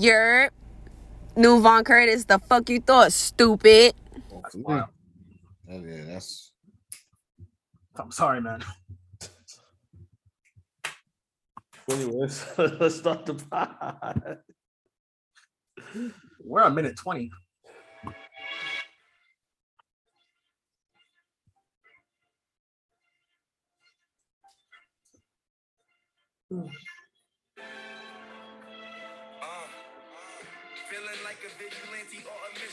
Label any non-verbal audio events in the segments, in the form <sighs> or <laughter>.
You're new Von Curtis. The fuck you thought, stupid? That's wild. Oh, yeah, that's I'm sorry, man. Anyways, <laughs> let's start the pod. We're on minute 20. Uh, <sighs>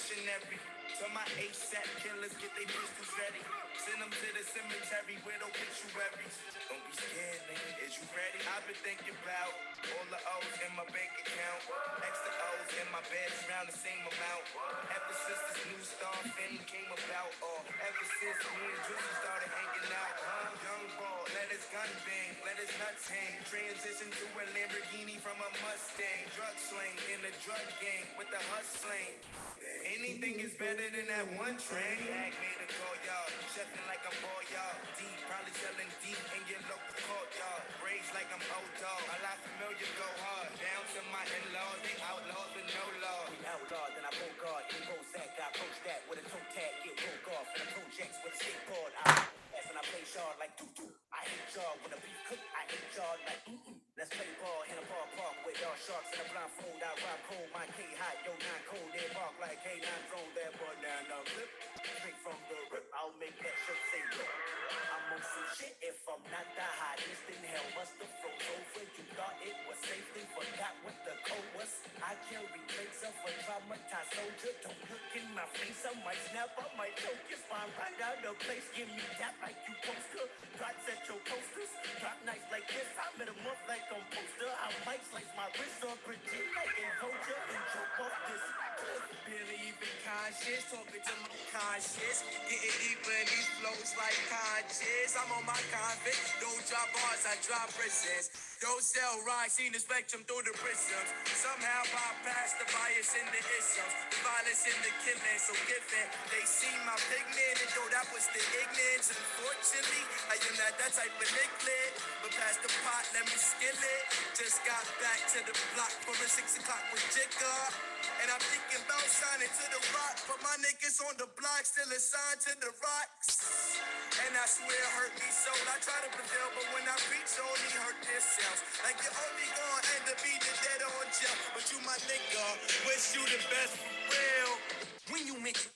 or a missionary. So my ASAP killers get their pistols ready. Send them to the cemetery with obituaries. Don't be scared, nigga. Is you ready? I've been thinking about all the O's in my bank account. Extra O's in my bed around the same amount. Ever since this new star fin came about, or ever since me and Juicy started hanging out. Huh? Young ball, let his gun bang, let his nuts hang. Transition to a Lamborghini from a Mustang. Drug sling in the drug game with the hustling. Anything is better than that one train. Bag made a call, y'all. Chefing like I'm ball, y'all. Deep, probably selling deep in your local court, y'all. Braids like I'm old dog. A lot familiar, go hard. Down to my in-laws, they outlaws with no law. We outlawed, then I broke guard. In Bozak, I approach that with a toe tag, get broke off. And the projects with a skateboard. I ass and I play shard like doo doo. I hate y'all when the beef cook. I hate y'all like mm mm. Let's play ball in a ball park with y'all sharks in a blindfold. I rob cold, my K hot, yo nine cold. They bark like K nine thrown that boy down the clip. Straight from the rip, I'll make that shirt say rip. I'm on some shit if I'm not the hottest in hell. Must have froze over. You thought it was safely, forgot what the code was. I carry traits of a traumatized soldier. Don't look in my face, I might snap, I might choke your spine right out of place. Give me that like you poster. Drops at your posters. Drop nights like this, I'm in a month like I'm poster. I might slice my wrist on pretend like a vulture and choke off this. Barely even conscious, talking to my conscience. Getting deeper in these flows like conscious. I'm on my convict. Don't drop bars, I drop prisons. Don't sell rhymes, seen the spectrum through the prisms. Somehow bypass the bias in the isms. The violence in the killing, so given. They see my pigment, and though that was the ignorance. Unfortunately, I am not that type of liquid. But past the pot, let me skill it. Just got back to the block for a six o'clock with Jigga. And I'm thinking about signing to the rock, but my niggas on the block still assigned to the rocks. And I swear it hurt me so. I try to prevail, but when I reach, only hurt themselves. Like you're only gonna end up being dead on jail. But you my nigga, wish you the best for real. When you mention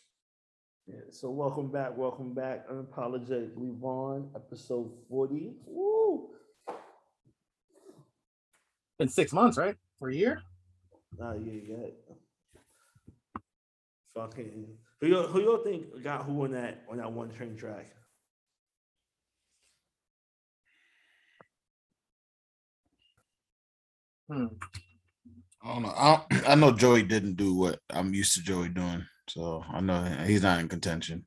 Yeah, so welcome back, welcome back. Unapologetically Vaughn, episode 40. Woo! Been six months, right? For a year? Nah, yeah, yet. Fucking who you who you think got who on that on that one train track? Hmm. I don't know. I, don't- I know Joey didn't do what I'm used to Joey doing, so I know he's not in contention.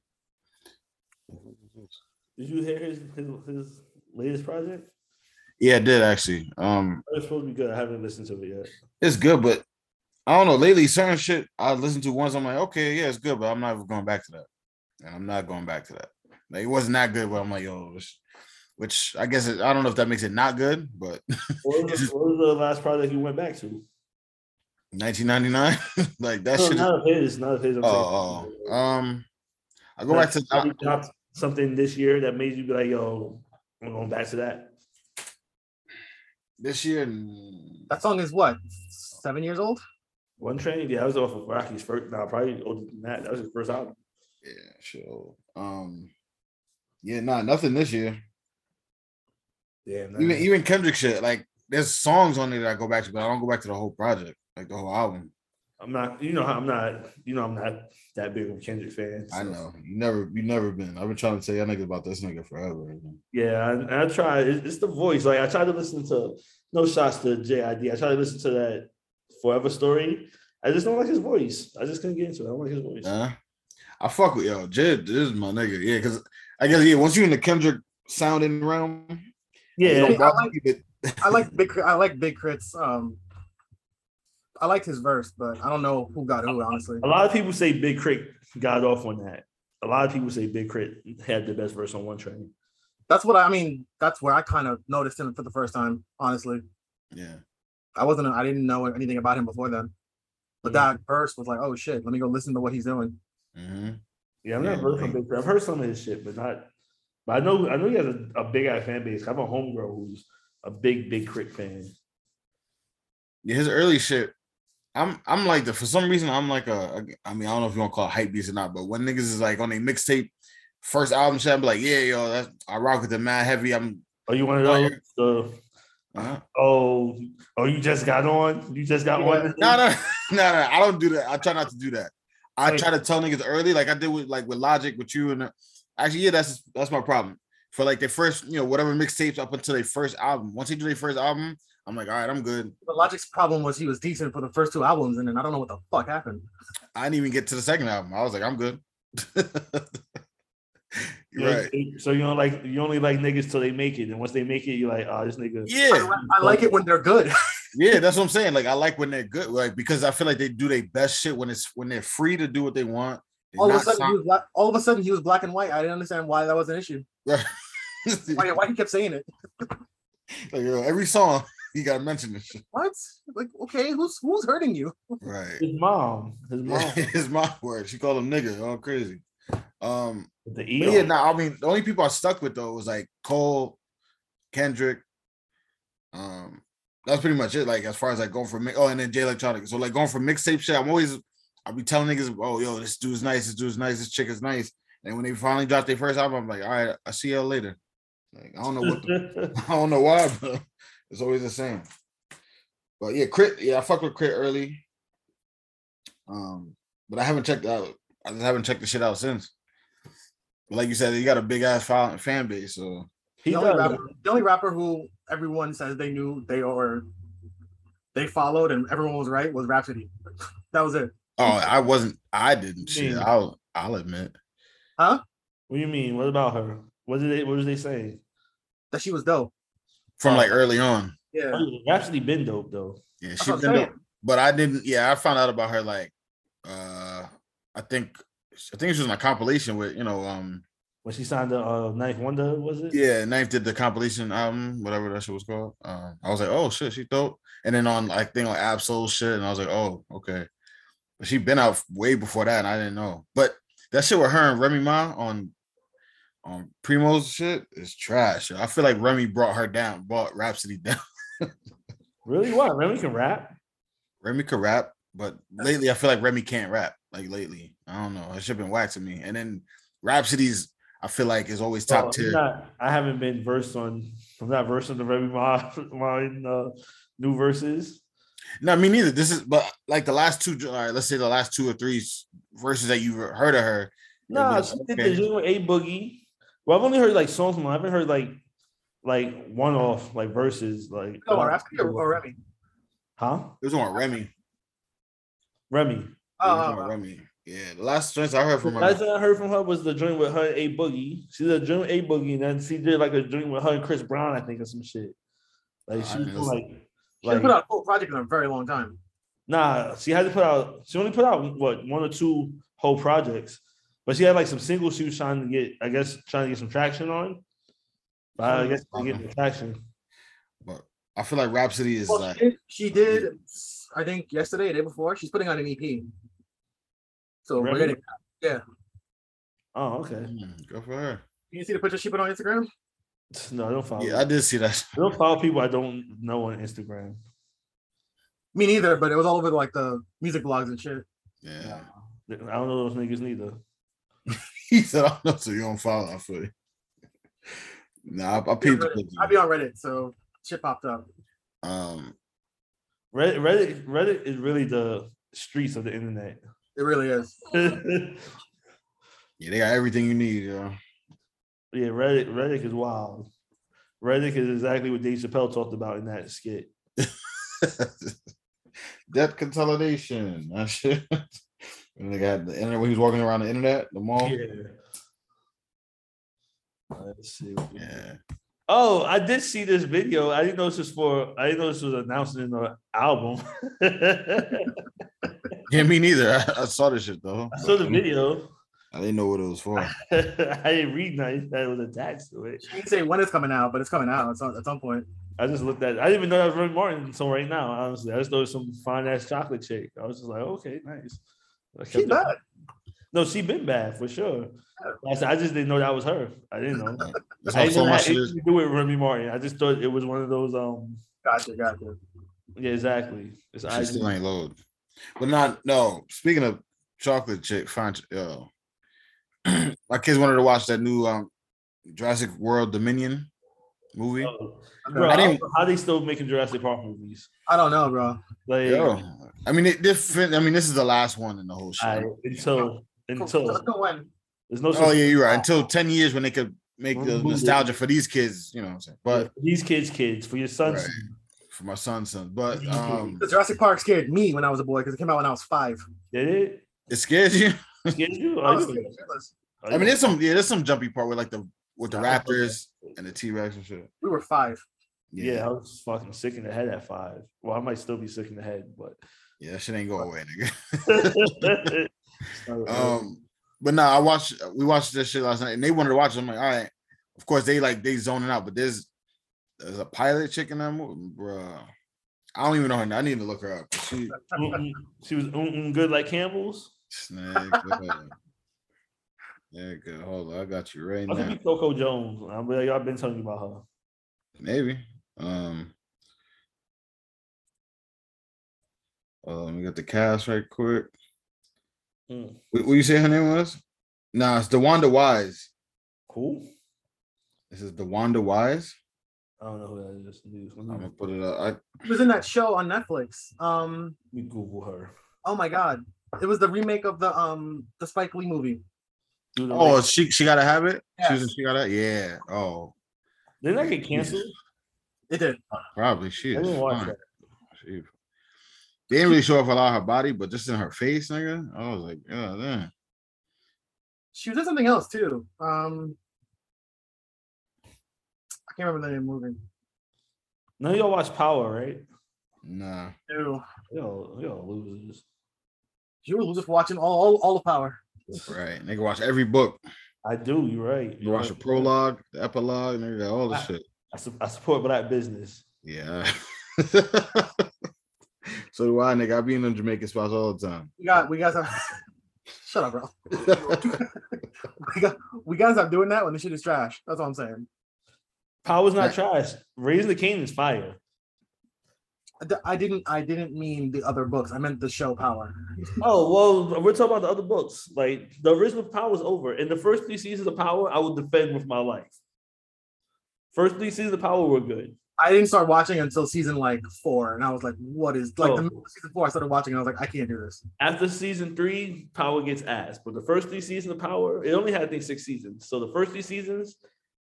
Did you hear his his, his latest project? Yeah, I did actually. Um, It's supposed to be good. I haven't listened to it yet. it's good, but I don't know. Lately, certain shit I listen to once, I'm like, okay, yeah, it's good, but I'm not ever going back to that, and I'm not going back to that. Like it wasn't that good, but I'm like, yo, this, which I guess it, I don't know if that makes it not good, but What was, the, what was the last project you went back to? 1999, <laughs> like that No, shit. is- not of his, not of his. I'm Oh, oh, um, I go back to Have something this year that made you be like, yo, I'm going back to that. this year. That song is what? Seven years old? One train, yeah, I was off of Rocky's first. Now probably older than that. That was his first album. Yeah, sure. Um, yeah, nah, nothing this year. Yeah, Even even Kendrick shit. Like there's songs on there that I go back to, but I don't go back to the whole project, like the whole album. I'm not. You know, how I'm not. You know, I'm not that big of a Kendrick fan. I know you never you never been. I've been trying to tell y'all niggas about this nigga forever. Yeah, I, I try. It's, it's the voice. Like I tried to listen to. No shots to JID. I tried to listen to that Forever Story. I just don't like his voice. I just couldn't get into it. I don't like his voice. I fuck with yo. Jid this is my nigga. Yeah, because I guess yeah. Once you're in the Kendrick sounding realm, you yeah, don't I like- me, but I like <laughs> big Crit- I like Big K.R.I.T.'s um I liked his verse, but I don't know who got who, honestly. a lot of people say Big K.R.I.T. got off on that. A lot of people say Big K.R.I.T. had the best verse on One Train. That's what I, I mean. That's where I kind of noticed him for the first time. Honestly, yeah. I wasn't. I didn't know anything about him before then. But that verse was like, oh shit, let me go listen to what he's doing. hmm Yeah, I'm Yeah, not versed on like- Big Crit. I've heard some of his shit, but not. But I know I know he has a, a big ass fan base. I have a homegirl who's a big Big K.R.I.T. fan. Yeah, his early shit. I'm I'm like the for some reason I'm like a I mean I don't know if you want to call it hype beast or not, but when niggas is like on a mixtape first album shit, I'm like, yeah, yo, that's I rock with the mad heavy. I'm Are you one of Oh, those? yeah. Uh, uh oh, oh, you just got on. You just got Yeah. on. no, no, <laughs> no, no. I don't do that. I try not to do that. I Wait. try to tell niggas early, like I did with like with Logic, with you, and uh, actually, yeah, that's that's my problem. For like their first, you know, whatever mixtapes up until their first album. Once they do their first album, I'm like, all right, I'm good. But Logic's problem was he was decent for the first two albums, and then I don't know what the fuck happened. I didn't even get to the second album. I was like, I'm good. <laughs> You're Yeah, right. So you don't like you only like niggas till they make it, and once they make it, you're like, oh, this nigga. I, Yeah, li- I like it when they're good. <laughs> yeah, that's what I'm saying. Like, I like when they're good, like because I feel like they do their best shit when it's when they're free to do what they want. All of a sudden, he was black, all of a sudden he was black and white. I didn't understand why that was an issue. <laughs> Why, why he kept saying it? <laughs> like, yo, every song he gotta mention this shit. What? Like, okay, who's who's hurting you? Right. His mom, his mom, His mom word. She called him nigga. All crazy. Um, the E. yeah, nah, I mean, the only people I stuck with though was like Cole, Kendrick. Um, that's pretty much it. Like as far as like going for mi- oh, and then Jay Electronica. So like going for mixtape shit, I'm always I'll be telling niggas, oh yo, this dude's nice, this dude's nice, this chick is nice. And when they finally drop their first album, I'm like, all right, I see y'all later. Like I don't know what the, <laughs> <laughs> I don't know why, but it's always the same. But yeah, K.R.I.T., yeah, I fucked with K.R.I.T. early. Um, but I haven't checked out. I just haven't checked the shit out since. But like you said, he got a big ass fan fan base, so he the only, does. rapper, the only rapper who everyone says they knew they or they followed and everyone was right was Rapsody. <laughs> That was it. oh, I wasn't, I didn't shit. Yeah. I'll, I'll admit. Huh? What do you mean? What about her? What did they? What was they saying? That she was dope. From like early on, Yeah. Oh, Rapsody been dope though. yeah, That's she been saying. dope. But I didn't. Yeah, I found out about her like, uh, I think, I think she was on a compilation with you know, um, When she signed the uh, Ninth Wonder, was it? Yeah, Knife did the compilation album, whatever that shit was called. Um, I was like, oh shit, she dope. And then on like thing on Absol shit, and I was like, oh, okay. But she been out way before that, and I didn't know. But that shit with her and Remy Ma on on Primo's shit is trash. I feel like Remy brought her down, brought Rapsody <laughs> down. Really? What? Remy can rap? Remy can rap, but lately I feel like Remy can't rap. Like lately, I don't know. It should have been waxing me. And then Rapsody's, I feel like is always top Well, I'm tier. not- I haven't been versed on. I'm not versed on the Remy Ma <laughs> mine uh, new verses. No, me neither. This is but like the last two, all right, let's say the last two or three verses that you've heard of her. Nah, she did okay. the joint A Boogie. Well, I've only heard like songs from. her. I haven't heard like like one off like verses like. No, or Rapsody or, or Remy. Huh? It was on Remy. Remy. Yeah, it Oh, on Remy. Yeah, the last joints I heard from her. last thing I heard from her was the joint with her and A Boogie. She did a joint with A Boogie, and then she did like a joint with her and Chris Brown, I think, or some shit. Like Oh, she I was didn't doing, like, she put out a full project in a very long time. nah, she had to put out. She only put out what one or two whole projects, but she had like some singles she was trying to get. I guess trying to get some traction on. But I guess no get the traction. But I feel like Rapsody is Well, like she, did, she did, I think yesterday, the day before, she's putting out an EP. So we're Remy? getting. Oh, okay. mm, go for her. Can you see the picture she put on Instagram? No, I don't follow. Yeah, I did see that. I don't follow people I don't know on Instagram. Me neither, but it was all over like the music blogs and shit. Yeah. I don't know those niggas neither. <laughs> He said, I don't know, so you don't follow. I feel you. Nah, I, I peeped the Reddit. picture. I'd be on Reddit, so shit popped up. Um, Reddit, Reddit, Reddit is really the streets of the internet. It really is. yeah, <laughs> yeah, they got everything you need, yo. Reddit, Reddit is wild. Reddit is exactly what Dave Chappelle talked about in that skit. <laughs> Debt consolidation. <laughs> That shit. When they got the internet when he was walking around the internet, the mall. Let's see. Yeah. Oh, I did see this video. I didn't know this was for. I didn't know this was announced in the album. Yeah, me neither. I, <laughs> I saw this shit though. I saw the video. I didn't know what it was for. <laughs> I didn't read nothing that it was attached to it. She didn't say when it's coming out, but it's coming out at some, at some point. I just looked at. I didn't even know that was Remy Martin. So right now, honestly, I just thought it was some fine ass chocolate shake. I was just like, okay, nice. I She kept it- bad. No, she been bad for sure. I said, I just didn't know that was her. I didn't know. That's I how didn't so know much had shit anything to do with Remy Martin. I just thought it was one of those. Um, Gotcha, gotcha. yeah, exactly. It's She IG. still ain't load. But not no. Speaking of chocolate chick, fine. ch- Yo, <clears throat> my kids wanted to watch that new um Jurassic World Dominion movie. Oh, Bro, I I didn't- didn't, how they still making Jurassic Park movies? I don't know, bro. Like, Yo, I mean, it different. I mean, this is the last one in the whole show. I, until until there's no. oh yeah, you're right. Until ten years when they could make the nostalgia for these kids. You know what I'm saying? But these kids, kids for your sons. Right. For my son's son. But um, The Jurassic Park scared me when I was a boy because it came out when I was five. Did it? it scares you. Scared you? <laughs> I you- scared shitless. oh, I mean, you- there's some yeah, there's some jumpy part with like the with the I don't know. Raptors and the T Rex and shit. We were five. Yeah, I was fucking sick in the head at five. Well, I might still be sick in the head, but yeah, that shit ain't go away, nigga. <laughs> Um, but no, I watched. We watched this shit last night, and they wanted to watch. it. I'm like, all right. Of course, they like they zoning out, but there's there's a pilot chick in that movie, bro. I don't even know her. name. I need to look her up. She <laughs> she was good like Campbell's. snake. uh, Yeah, good. Hold on, I got you right I now. be Coco Jones. I'm like, been telling you about her. Maybe. Um. Oh, let me get the cast right quick. Mm. What, what you say her name was? Nah, it's DeWanda Wise. Cool. This is DeWanda Wise. I don't know who that is. Let me, let I'm gonna put it up. I, He was in that show on Netflix. Um, let me Google her. oh my god, it was the remake of the um the Spike Lee movie. Oh, link. she she gotta have it. She was she gotta. Yeah. Oh, didn't that get canceled? It did. probably she is. didn't watch fine. that. She, they didn't really show off a lot of her body, but just in her face, nigga. I was like, yeah, damn. She was in something else too. Um, I can't remember the name of the movie. None of y'all watch Power, right? Nah. Ew. Y'all, y'all losers. You were just watching all all, all the power. Right. Nigga watch every book. I do. You're right. You You're watch the prologue, the epilogue, nigga got all the shit. I, su- I support black business. Yeah. <laughs> so do I, nigga. I be in them Jamaican spots all the time. We got we got some. <laughs> Shut up, bro. <laughs> we got we gotta stop doing that when the shit is trash. That's all I'm saying. Power's not trash. Raising Kanan is fire. I didn't I didn't mean the other books. I meant the show Power. Oh well, we're talking about the other books. Like the original Power is over. In the first three seasons of Power, I would defend with my life. First three seasons of Power were good. I didn't start watching until season like four, and I was like, "What is like Oh. the middle of season four?" I started watching, and I was like, "I can't do this." After season three, Power gets ass. But the first three seasons of Power, it only had I think six seasons. So the first three seasons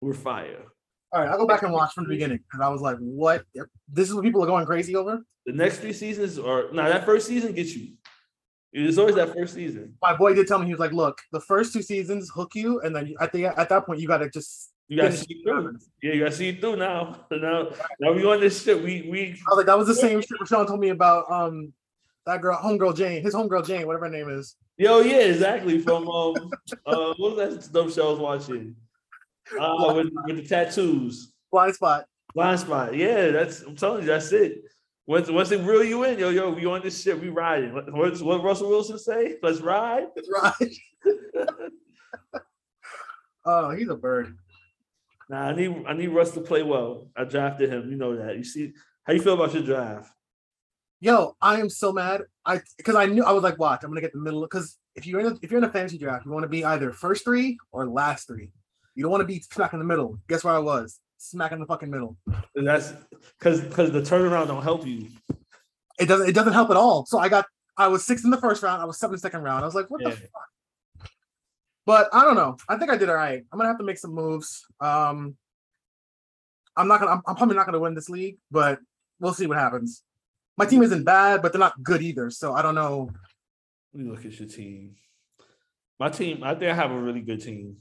were fire. All right, I'll go back and watch from the beginning because I was like, "What? This is what people are going crazy over." The next three seasons are now that first season gets you. It's always that first season. My boy did tell me he was like, "Look, the first two seasons hook you, and then at the at that point, you got to just." You gotta see through. Yeah, you gotta see through now. <laughs> Now, now we on this shit. We we I was like, "That was the same shit Rashawn told me about um that girl, homegirl Jane, his homegirl Jane, whatever her name is." yo yeah exactly from um <laughs> uh what was that dumb show I was watching? Uh with, with the tattoos. Blind spot. Blind spot. Yeah, that's I'm telling you, that's it. Once once they reel you in, yo, yo, we on this shit, we riding. What, what's what Russell Wilson say? Let's ride. Let's ride. <laughs> oh, he's a bird. Nah, I need I need Russ to play well. I drafted him. You know that. You see how you feel about your draft? Yo, I am so mad. I because I knew I was like, watch, I'm gonna get the middle. Because if you're in a, if you're in a fantasy draft, you want to be either first three or last three. You don't want to be smack in the middle. Guess where I was? Smack in the fucking middle. And that's because because the turnaround don't help you. It doesn't it doesn't help at all. So I got I was sixth in the first round. I was seventh in the second round. I was like, what Yeah. the fuck? But I don't know. I think I did all right. I'm gonna have to make some moves. Um, I'm not gonna. I'm, I'm probably not gonna win this league, but we'll see what happens. My team isn't bad, but they're not good either. So I don't know. Let me look at your team. My team, I think I have a really good team.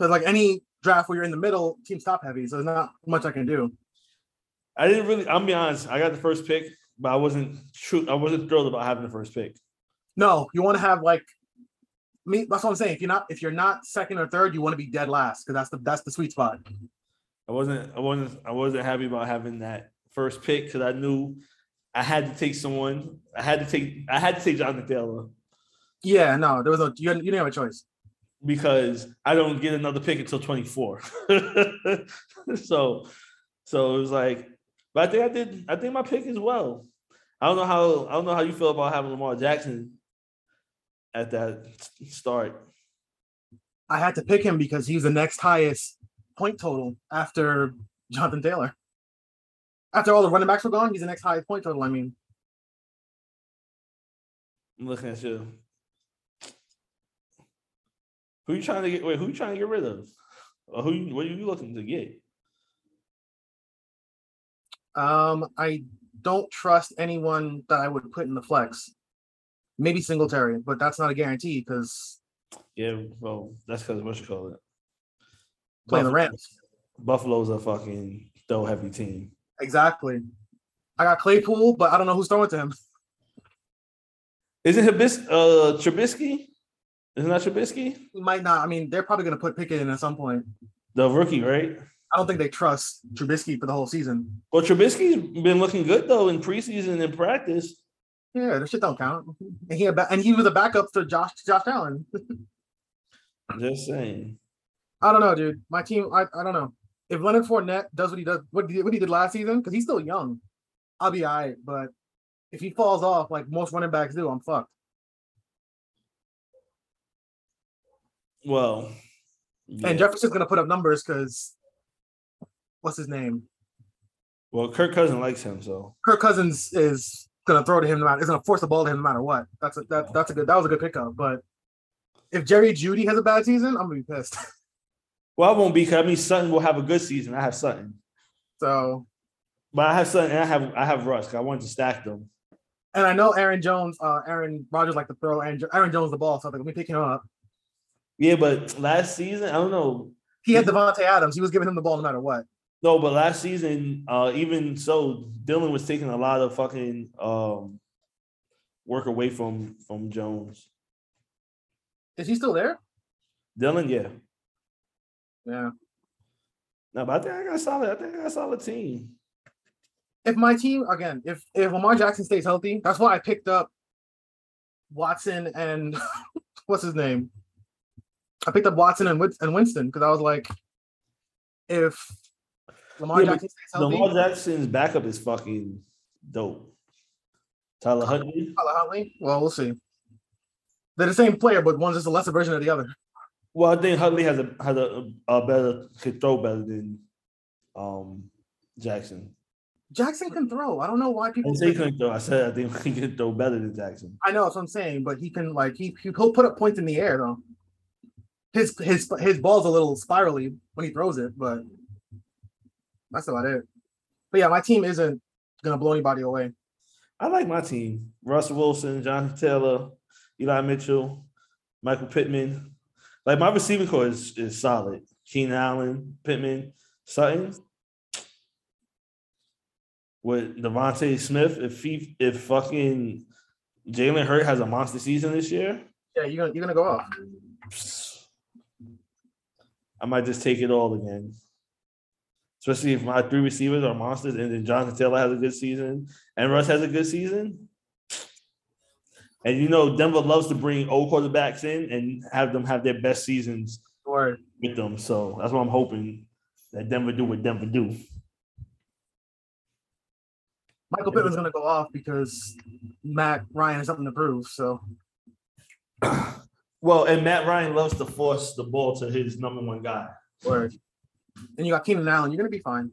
Because like any draft where you're in the middle, team's top heavy, so there's not much I can do. I didn't really. I'll be honest. I got the first pick, but I wasn't true. I wasn't thrilled about having the first pick. No, you want to have like me. That's what I'm saying. If you're not if you're not second or third, you want to be dead last because that's the that's the sweet spot. I wasn't I wasn't I wasn't happy about having that first pick because I knew I had to take someone. I had to take I had to take Jonathan Taylor Yeah, no, there was no you, you didn't have a choice. Because I don't get another pick until 24. <laughs> so so it was like, but I think I did I think my pick is well. I don't know how I don't know how you feel about having Lamar Jackson at that start. I had to pick him because he's the next highest point total after Jonathan Taylor. After all the running backs were gone, he's the next highest point total. I mean, I'm looking at you. Who you trying to get? Wait, who you trying to get rid of? Or who? You, what are you looking to get? um, I don't trust anyone that I would put in the flex. Maybe Singletary, but that's not a guarantee because Yeah, well, that's because what you call it. playing the Rams. Buffalo's a fucking throw heavy team. Exactly. I got Claypool, but I don't know who's throwing to him. Isn't Habis- uh Trubisky? Isn't that Trubisky? He might not. I mean, they're probably going to put Pickett in at some point. The rookie, right? I don't think they trust Trubisky for the whole season. Well, Trubisky's been looking good though in preseason and practice. Yeah, that shit don't count. And he ba- and he was a backup to Josh Josh Allen. <laughs> Just saying. I don't know, dude. My team, I, I don't know. If Leonard Fournette does what he does, what he, what he did last season, because he's still young, I'll be all right. But if he falls off like most running backs do, I'm fucked. Well, yeah. And Jefferson's gonna put up numbers because what's his name? well, Kirk Cousin likes him, so Kirk Cousins is gonna throw to him no matter is gonna force the ball to him no matter what. That's a that, that's a good that was a good pickup. But if Jerry Jeudy has a bad season, I'm gonna be pissed. <laughs> well, I won't be because I mean, Sutton will have a good season. I have Sutton, So but I have Sutton. And I have I have Russ. I wanted to stack them. and I know Aaron Jones, uh Aaron Rodgers like to throw Aaron, Aaron Jones the ball, so I was like, let me pick him up. Yeah, but last season, I don't know. He had Davante Adams. He was giving him the ball no matter what. No, but last season, uh, even so, Dillon was taking a lot of fucking um work away from from Jones. Is he still there? Dillon, yeah. Yeah. No, but I think I got a solid. I think I got a solid team. If my team again, if if Lamar Jackson stays healthy, that's why I picked up Watson and <laughs> what's his name? I picked up Watson and and Winston because I was like, if Lamar Yeah, Jackson healthy, Lamar Jackson's backup is fucking dope. Tyler Huntley. Tyler Huntley. Well, we'll see. They're the same player, but one's just a lesser version of the other. Well, I think Huntley has a has a, a better could throw better than um Jackson. Jackson can throw. I don't know why people. didn't say he couldn't throw. I said I think <laughs> he can throw better than Jackson. I know that's what I'm saying, but he can like he he'll put up points in the air though. His his his ball's a little spirally when he throws it, but that's about it. But yeah, my team isn't gonna blow anybody away. I like my team. Russell Wilson, Jonathan Taylor, Eli Mitchell, Michael Pittman. Like my receiving corps is, is solid. Keenan Allen, Pittman, Sutton. With DeVonta Smith, if he if fucking Jalen Hurts has a monster season this year, Yeah, you're gonna you're gonna go off. I might just take it all again. Especially if my three receivers are monsters and then Jonathan Taylor has a good season and Russ has a good season. And you know, Denver loves to bring old quarterbacks in and have them have their best seasons Or with them. So that's what I'm hoping that Denver do what Denver do. Michael Pittman's gonna go off because Matt Ryan has something to prove. So <clears throat> Well, and Matt Ryan loves to force the ball to his number one guy. or and you got Keenan Allen, you're gonna be fine.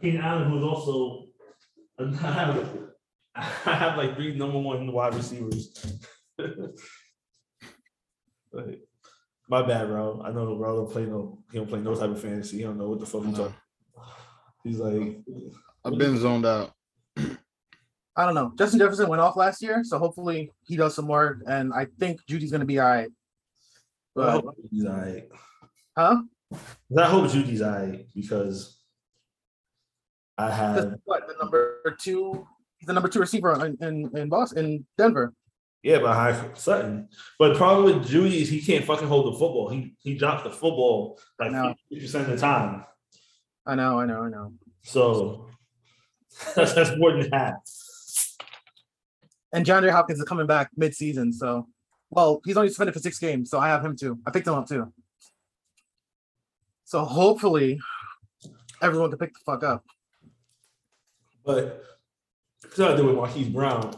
Keenan Allen, who's also I have, <laughs> I have like three number one wide receivers. Like, <laughs> my bad, bro. I know bro don't play no he don't play no type of fantasy. He don't know what the fuck he talking. He's like I've been zoned out. I don't know. Justin Jefferson went off last year, so hopefully he does some work. And I think Jeudy's gonna be all right. I But hope Jeudy's all right. huh? I hope Jeudy's all right because I have what the number two he's the number two receiver in in, in Boston in Denver. yeah behind Sutton. But the problem with Jeudy is he can't fucking hold the football. He he drops the football like fifty percent of the time. I know, I know, I know. So <laughs> that's, that's more than half. And DeAndre Hopkins is coming back mid-season, so well, he's only suspended for six games, so I have him too. I picked him up too. So hopefully, everyone can pick the fuck up. But because I did with Marquise Brown,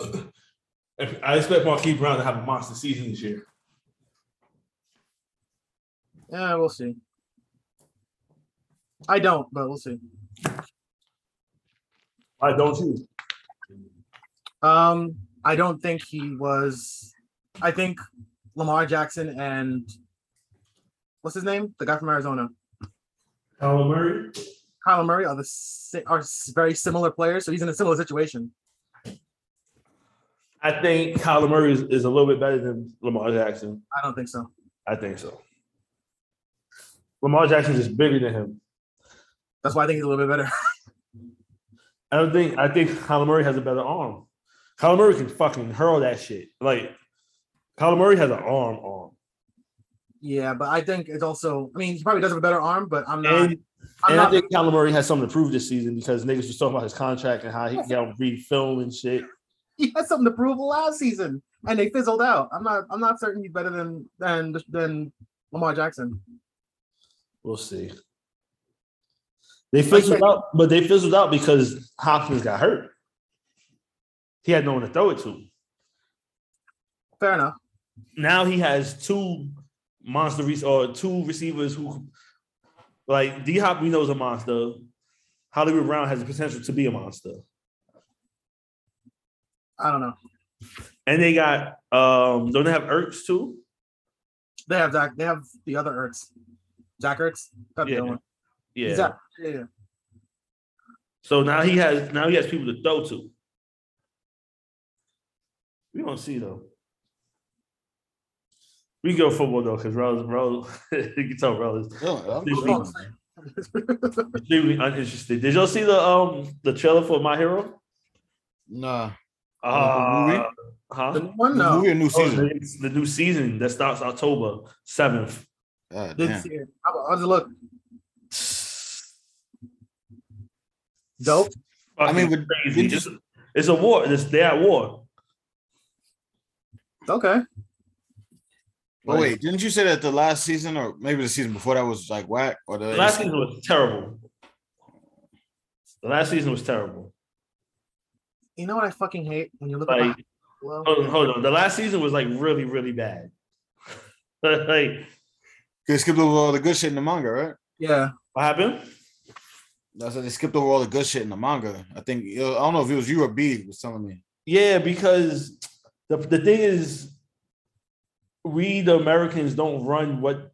<clears throat> I expect Marquise Brown to have a monster season this year. Yeah, we'll see. I don't, but we'll see. Why don't you? Um, I don't think he was. I think Lamar Jackson and what's his name, the guy from Arizona, Kyler Murray? Kyler Murray, are the si- are very similar players. So he's in a similar situation. I think Kyler Murray is, is a little bit better than Lamar Jackson. I don't think so. I think so. Lamar Jackson is bigger than him. That's why I think he's a little bit better. <laughs> I don't think I think Kyler Murray has a better arm. Kyler Murray can fucking hurl that shit. Like Kyler Murray has an arm arm. yeah, but I think it's also. I mean, he probably does have a better arm, but I'm not. And, I'm and I think Kyler Murray has something to prove this season because niggas was talking about his contract and how he got read film and shit. <laughs> he had something to prove last season, and they fizzled out. I'm not. I'm not certain he's better than than than Lamar Jackson. We'll see. They fizzled out, but they fizzled out because Hopkins got hurt. He had no one to throw it to. Fair enough. Now he has two monster re- or two receivers who, like D Hop, we know is a monster. Hollywood Brown has the potential to be a monster, I don't know. and they got um. Don't they have Ertz too? They have Zach. They have the other Ertz. Zach Ertz. Yeah. one. Yeah. Zach. Yeah. yeah. So now he has now he has people to throw to. We don't see though. We go football though, because Rose, Rose, <laughs> you can tell Rose Yeah, I'm- This <laughs> extremely uninterested. Did y'all see the um the trailer for My Hero? Nah. Uh, movie? huh? The new one, The no. movie or new Oh, season? the, the new season that starts October seventh. God Didn't damn. see it. How how does look? Dope. I mean, crazy. didn't It's, it's a war. It's they're at war. Okay. But wait, didn't you say that the last season or maybe the season before that was like whack? Or the The last season was terrible. The last season was terrible. You know what I fucking hate when you look at Like, my well, hold on, hold on. The last season was like really, really bad. <laughs> like, They skipped over all the good shit in the manga, right? yeah. what happened? That's why they skipped over all the good shit in the manga. I think I don't know if it was you or B was telling me. Yeah, because the the thing is, we the Americans don't run what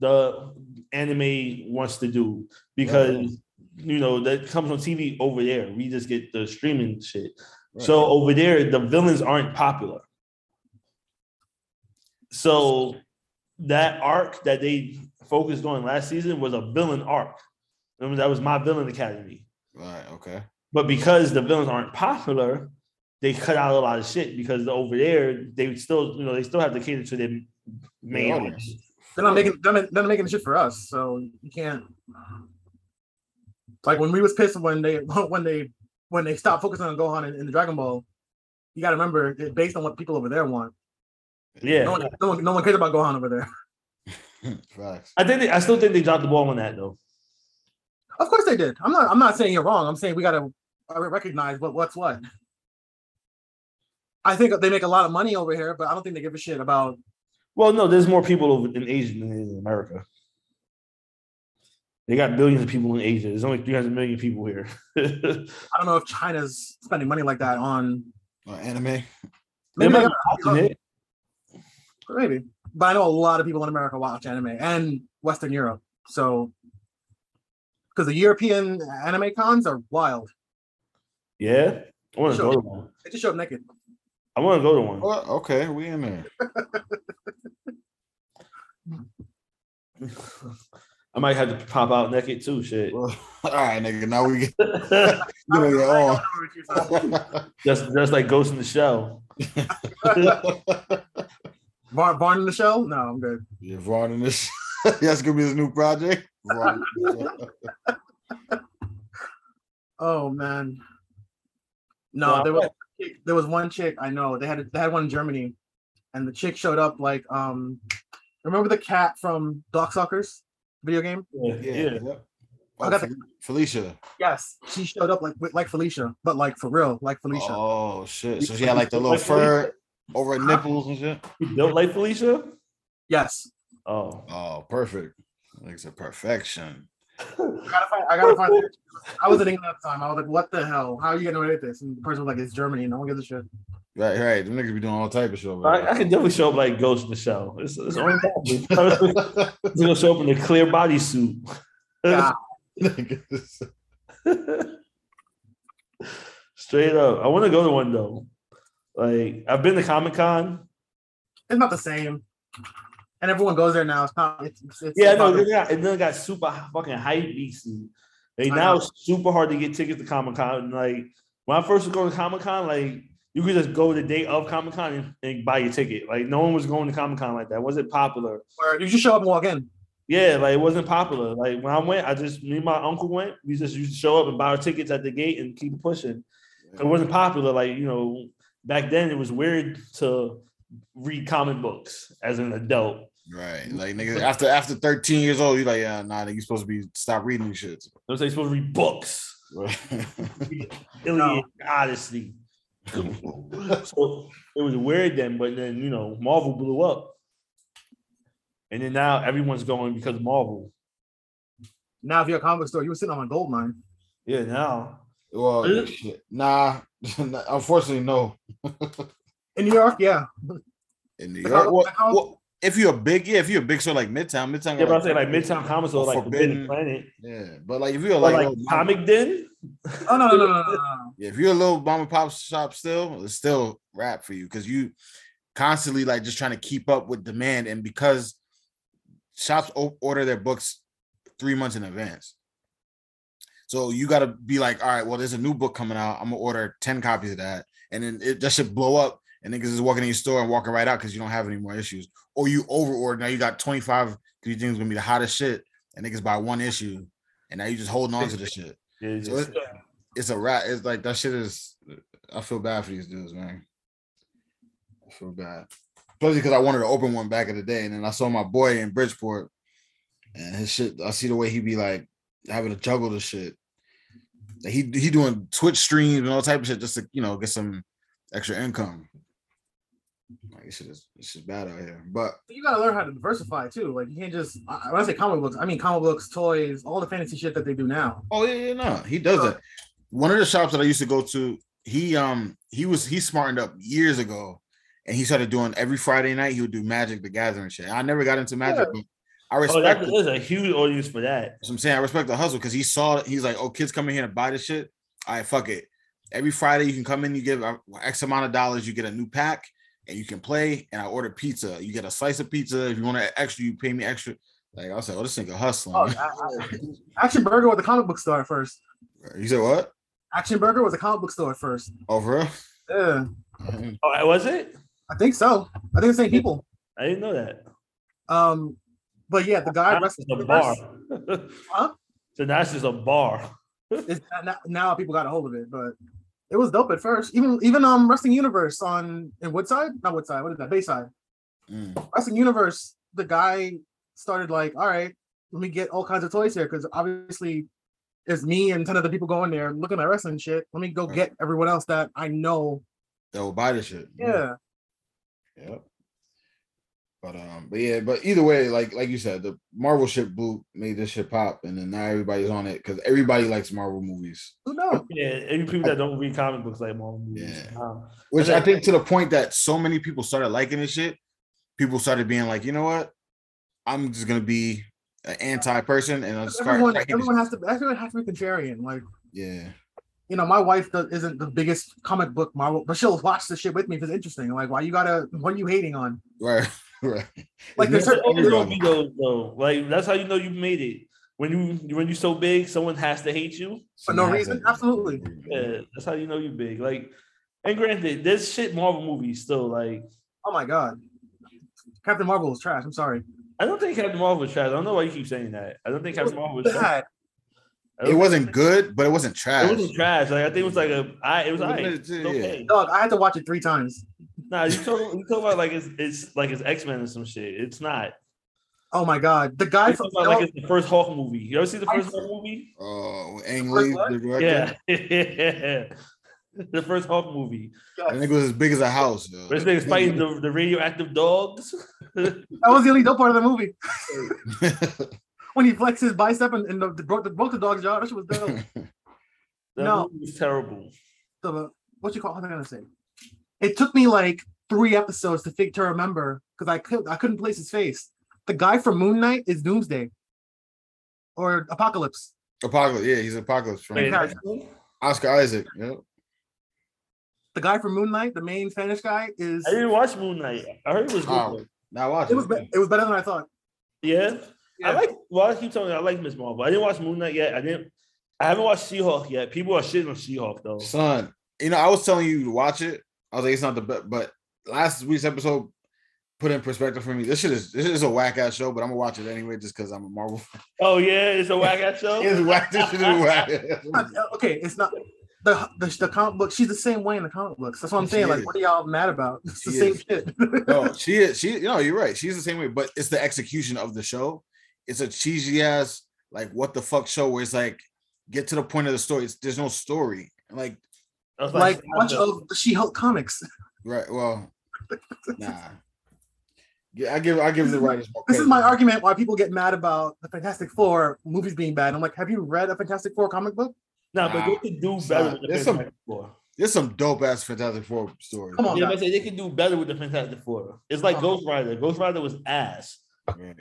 the anime wants to do because you know that comes on TV over there. We just get the streaming shit. So over there, the villains aren't popular. So that arc that they focused on last season was a villain arc. Mean, that was my villain academy. Right. Okay. But because the villains aren't popular, they cut out a lot of shit because over there they still, you know, they still have to cater to their main Yeah. audience. They're not making they're not, they're not making the shit for us, so you can't. Like when we was pissed when they <laughs> when they when they stopped focusing on Gohan in, in the Dragon Ball, you got to remember it's based on what people over there want. Yeah, No one, no one, no one cares about Gohan over there. <laughs> Facts. I think they, I still think they dropped the ball on that though. Of course they did. I'm not. I'm not saying you're wrong. I'm saying we got to uh, recognize what what's what. I think they make a lot of money over here, but I don't think they give a shit about. Well, no, there's more people over in Asia than in America. They got billions of people in Asia. There's only 300 million people here. <laughs> I don't know if China's spending money like that on. Uh, anime. They Maybe, might they it. maybe, but I know a lot of people in America watch anime and Western Europe. So, because the European anime cons are wild. Yeah, I want to go to one. They just show up naked. I want to go to one. Well, okay, we in there. <laughs> I might have to pop out naked too. Shit. Well, <laughs> all right, nigga. Now we get <laughs> just, you know, you're on. just like Ghost in the Shell. Barn, Barn in the Shell? No, I'm good. You're running this. That's gonna be his new project. Oh man. No, No, there was what? there was one chick I know. They had they had one in Germany, and the chick showed up like um. Remember the cat from Darkstalkers video game? Yeah, yeah, yeah. yep. I Oh, got the- Felicia. Yes, she showed up like like Felicia, but like for real, like Felicia. Oh shit! So she had like the little Like Felicia? fur over her nipples and shit. You built like Felicia? Yes, Oh. Oh, perfect. Like it's a perfection. I gotta find. I gotta find. I was in England at the time. I was like, "What the hell? How are you gonna edit this?" And the person was like, "It's Germany. No one gives a shit." Right, right. Them niggas be doing all type of shit. I, I can definitely show up like Ghost in the Shell. It's, it's only <laughs> He's gonna show up in a clear bodysuit. Yeah. <laughs> Straight up. I want to go to one though. Like I've been to Comic Con. It's not the same. And everyone goes there now. It's not. It's, it's, it's Yeah, no, it got, it then got super fucking hype. Like I now it's super hard to get tickets to Comic Con. Like when I first was going to Comic Con, like you could just go the day of Comic Con and, and buy your ticket. Like no one was going to Comic Con like that. It wasn't popular. Where you just show up and walk in. Yeah, like it wasn't popular. Like when I went, I just me and my uncle went. We just used to show up and buy our tickets at the gate and keep pushing. It wasn't popular. Like you know, back then it was weird to read comic books as an adult. Right. Like niggas after after 13 years old, you're like, yeah, nah, nigga, you supposed to be stop reading these shits. Those they supposed to read books. Iliad, Odyssey. so it was weird then, but then you know, Marvel blew up. And then now everyone's going because of Marvel. Now, if you're a comic store, you were sitting on a gold mine. Yeah, now. well, Really? shit. nah, <laughs> unfortunately, no. <laughs> In New York, yeah. In New York, well, well, if you're a big, yeah, if you're a big store like Midtown, Midtown, Yeah, got but I say like Midtown Comics or like Forbidden- Forbidden Planet. yeah, but like if you're like, like Comic Den. Oh no, no, no, no, no, no. <laughs> yeah, if you're a little mom and pop shop still, it's still rap for you because you constantly like just trying to keep up with demand, and because shops o- order their books three months in advance. So you got to be like, all right, well, there's a new book coming out. I'm gonna order 10 copies of that. And then it that should blow up. And niggas is walking in your store and walking right out because you don't have any more issues. Or you over order. Now you got 25 because you think it's gonna be the hottest shit. And niggas buy one issue. And now you just holding on to the shit. <laughs> Yeah, it's So it's, it's a rat. It's like that shit is I feel bad for these dudes, man. I feel bad. Especially because I wanted to open one back in the day. And then I saw my boy in Bridgeport and his shit. I see the way he be like having to juggle the shit. He he doing Twitch streams and all type of shit just to you know get some extra income. Like this shit is this shit bad out here. But You gotta learn how to diversify too. Like you can't just I- when I say comic books, I mean comic books, toys, all the fantasy shit that they do now. oh yeah, yeah, no, he does that. One of the shops that I used to go to, he um he was he smartened up years ago, and he started doing every Friday night. He would do Magic the Gathering shit. I never got into Magic, but I Oh, respect. that, it. there's a huge audience for that. So I'm saying I respect the hustle because he saw he's like, oh, kids coming here to buy this shit. All right, fuck it. Every Friday you can come in, you give uh, X amount of dollars, you get a new pack, and you can play. And I order pizza. You get a slice of pizza. If you want to extra, you pay me extra. Like I was like, oh, this nigga hustling. Oh, I- I- <laughs> Action Burger was a comic book store at first. you said what? Action Burger was a comic book store at first. Oh, for real? Yeah, Oh, was it? I think so. I think the same people. I didn't know that. Um, but yeah, the guy That's wrestling a bar. <laughs> Huh? So that's just a bar. is now, now people got a hold of it, but it was dope at first. Even even um Wrestling Universe on in Woodside, not Woodside. What is that? Bayside. Mm. Wrestling Universe. The guy started like, all right, let me get all kinds of toys here because obviously it's me and ten other people going there looking at wrestling shit. Let me go Right. get everyone else that I know. That will buy this shit. Yeah, Yep. But um, but yeah, but either way, like like you said, the Marvel shit blew made this shit pop, and then now everybody's on it because everybody likes Marvel movies. who knows? Yeah, any people that don't read comic books like Marvel movies. Yeah. Um, Which I think to the point that so many people started liking this shit, people started being like, you know what, I'm just gonna be an anti person, and I'll start. Everyone, liking this everyone has to. Everyone has to be contrarian. Like Yeah, you know, my wife does, isn't the biggest comic book Marvel, but she'll watch the shit with me if it's interesting. Like, why you gotta? What are you hating on? right, <laughs> right. Like, It's there's never certain- There don't be those though. Like that's how you know you made it. When you when you're so big, someone has to hate you. For no reason? Absolutely. Yeah, that's how you know you're big. Like, and granted, there's shit Marvel movies still like. Oh my god, Captain Marvel is trash. I'm sorry. I don't think Captain Marvel was trash. I don't know why you keep saying that. I don't think Captain Marvel was trash. Bad. I It wasn't good, but it wasn't trash. It wasn't trash. Like I think it was like a. I, it was It was alright. yeah. okay. Dog, I had to watch it three times. Nah, you talk. You talk about like it's it's like it's X Men or some shit. It's not. Oh my god, the guy You from about like it's the first Hulk movie. You ever see the first Hulk movie? Oh, Ang Lee, the director. Yeah, <laughs> the first Hulk movie. I think it was as big as a house. Yo. This nigga's fighting the, the radioactive dogs. <laughs> that was the only dope part of the movie <laughs> when he flexed his bicep and, and the, the, broke the broke the dog's jaw. That shit was dope. That No. movie was terrible. the what you call what am I gonna say? It took me like three episodes to think to remember because I could I couldn't place his face. The guy from Moon Knight is Doomsday or Apocalypse. Apocalypse, yeah, he's Apocalypse from Wait, character. Oscar Isaac. Yeah. The guy from Moon Knight, the main Spanish guy, is I didn't watch Moon Knight. I heard it was good. Oh. though. Now watch it was be- it was better than I thought. Yeah. I like. Well, I keep telling you, I like Miss Marvel. I didn't watch Moon Knight yet. I didn't. I haven't watched She-Hulk yet. People are shitting on She-Hulk though. Son, you know, I was telling you to watch it. I was like, it's not the best, but last week's episode put in perspective for me. This shit is this is a whack ass show, but I'm gonna watch it anyway just because I'm a Marvel. fan. Oh yeah, it's a whack ass show. <laughs> it's whack. This shit is whack. <laughs> Uh, Okay, it's not the, the the comic book. She's the same way in the comic books. That's what I'm She saying. Like, what are y'all mad about? <laughs> It's the She same is. shit. no, she is. She, you know, you're right. She's the same way, but it's the execution of the show. It's a cheesy ass, like what the fuck show where it's like, get to the point of the story. It's, there's no story. Like, I was like stop much of the She-Hulk comics. <laughs> right? Well, <laughs> nah. Yeah, I give I give the writers more This is my argument why people get mad about the Fantastic Four movies being bad. I'm like, have you read a Fantastic Four comic book? Nah, but they Nah, could do better not. with the There's some- Four. There's some dope ass Fantastic Four stories. Come on, Yeah, I say they could do better with the Fantastic Four. It's like Oh. Ghost Rider. Ghost Rider was ass. Right.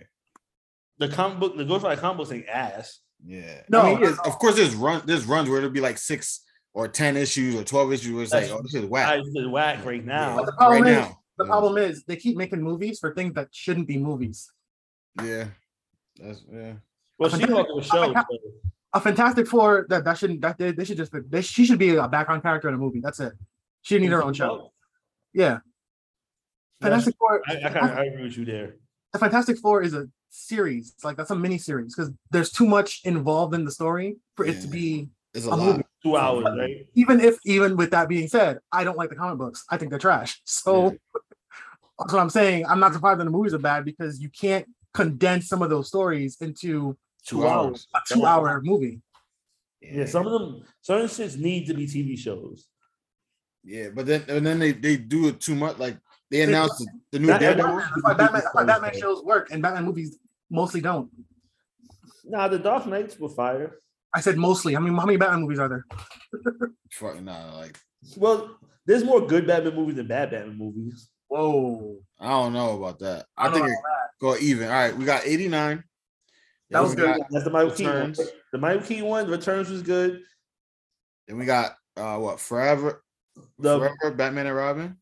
The comic book, the Ghost Rider comic book ain't ass. Yeah. No, I mean, no, yes, of course, there's run there's runs where it'll be like six or ten issues or twelve issues where it's like, oh, this is I whack. just whack right now. But the problem right is, now. the Yeah. problem is they keep making movies for things that shouldn't be movies. Yeah. That's yeah. Well, But she Hulk was show. A Fantastic Four that that shouldn't that they, they should just they, she should be a background character in a movie. That's it. She need her own show. Yeah. Fantastic Four. I, I kind of agree with you there. the Fantastic Four is a series. It's like that's a mini series because there's too much involved in the story for it to be. It's a A lot. movie. Two hours, right? Even if, even with that being said, I don't like the comic books. I think they're trash. So that's what I'm saying. I'm not surprised that the movies are bad because you can't condense some of those stories into Two hours. a two-hour movie. Yeah, some of them, certain shits need to be TV shows. Yeah, but then and then they they do it too much. Like they announced the, the new Not Daredevil. That's why Batman, that's why Batman shows work and Batman movies mostly don't. Nah, the Dark Knights were fire. I said mostly. I mean, how many Batman movies are there? Fucking nah, like Well, there's more good Batman movies than bad Batman movies. Whoa. I don't know about that. I, I think don't it go even. All right, we got 89. That was good. That's the Michael Keaton one. The Michael Keaton one, Returns was good. Then we got uh what forever, The forever Batman and Robin.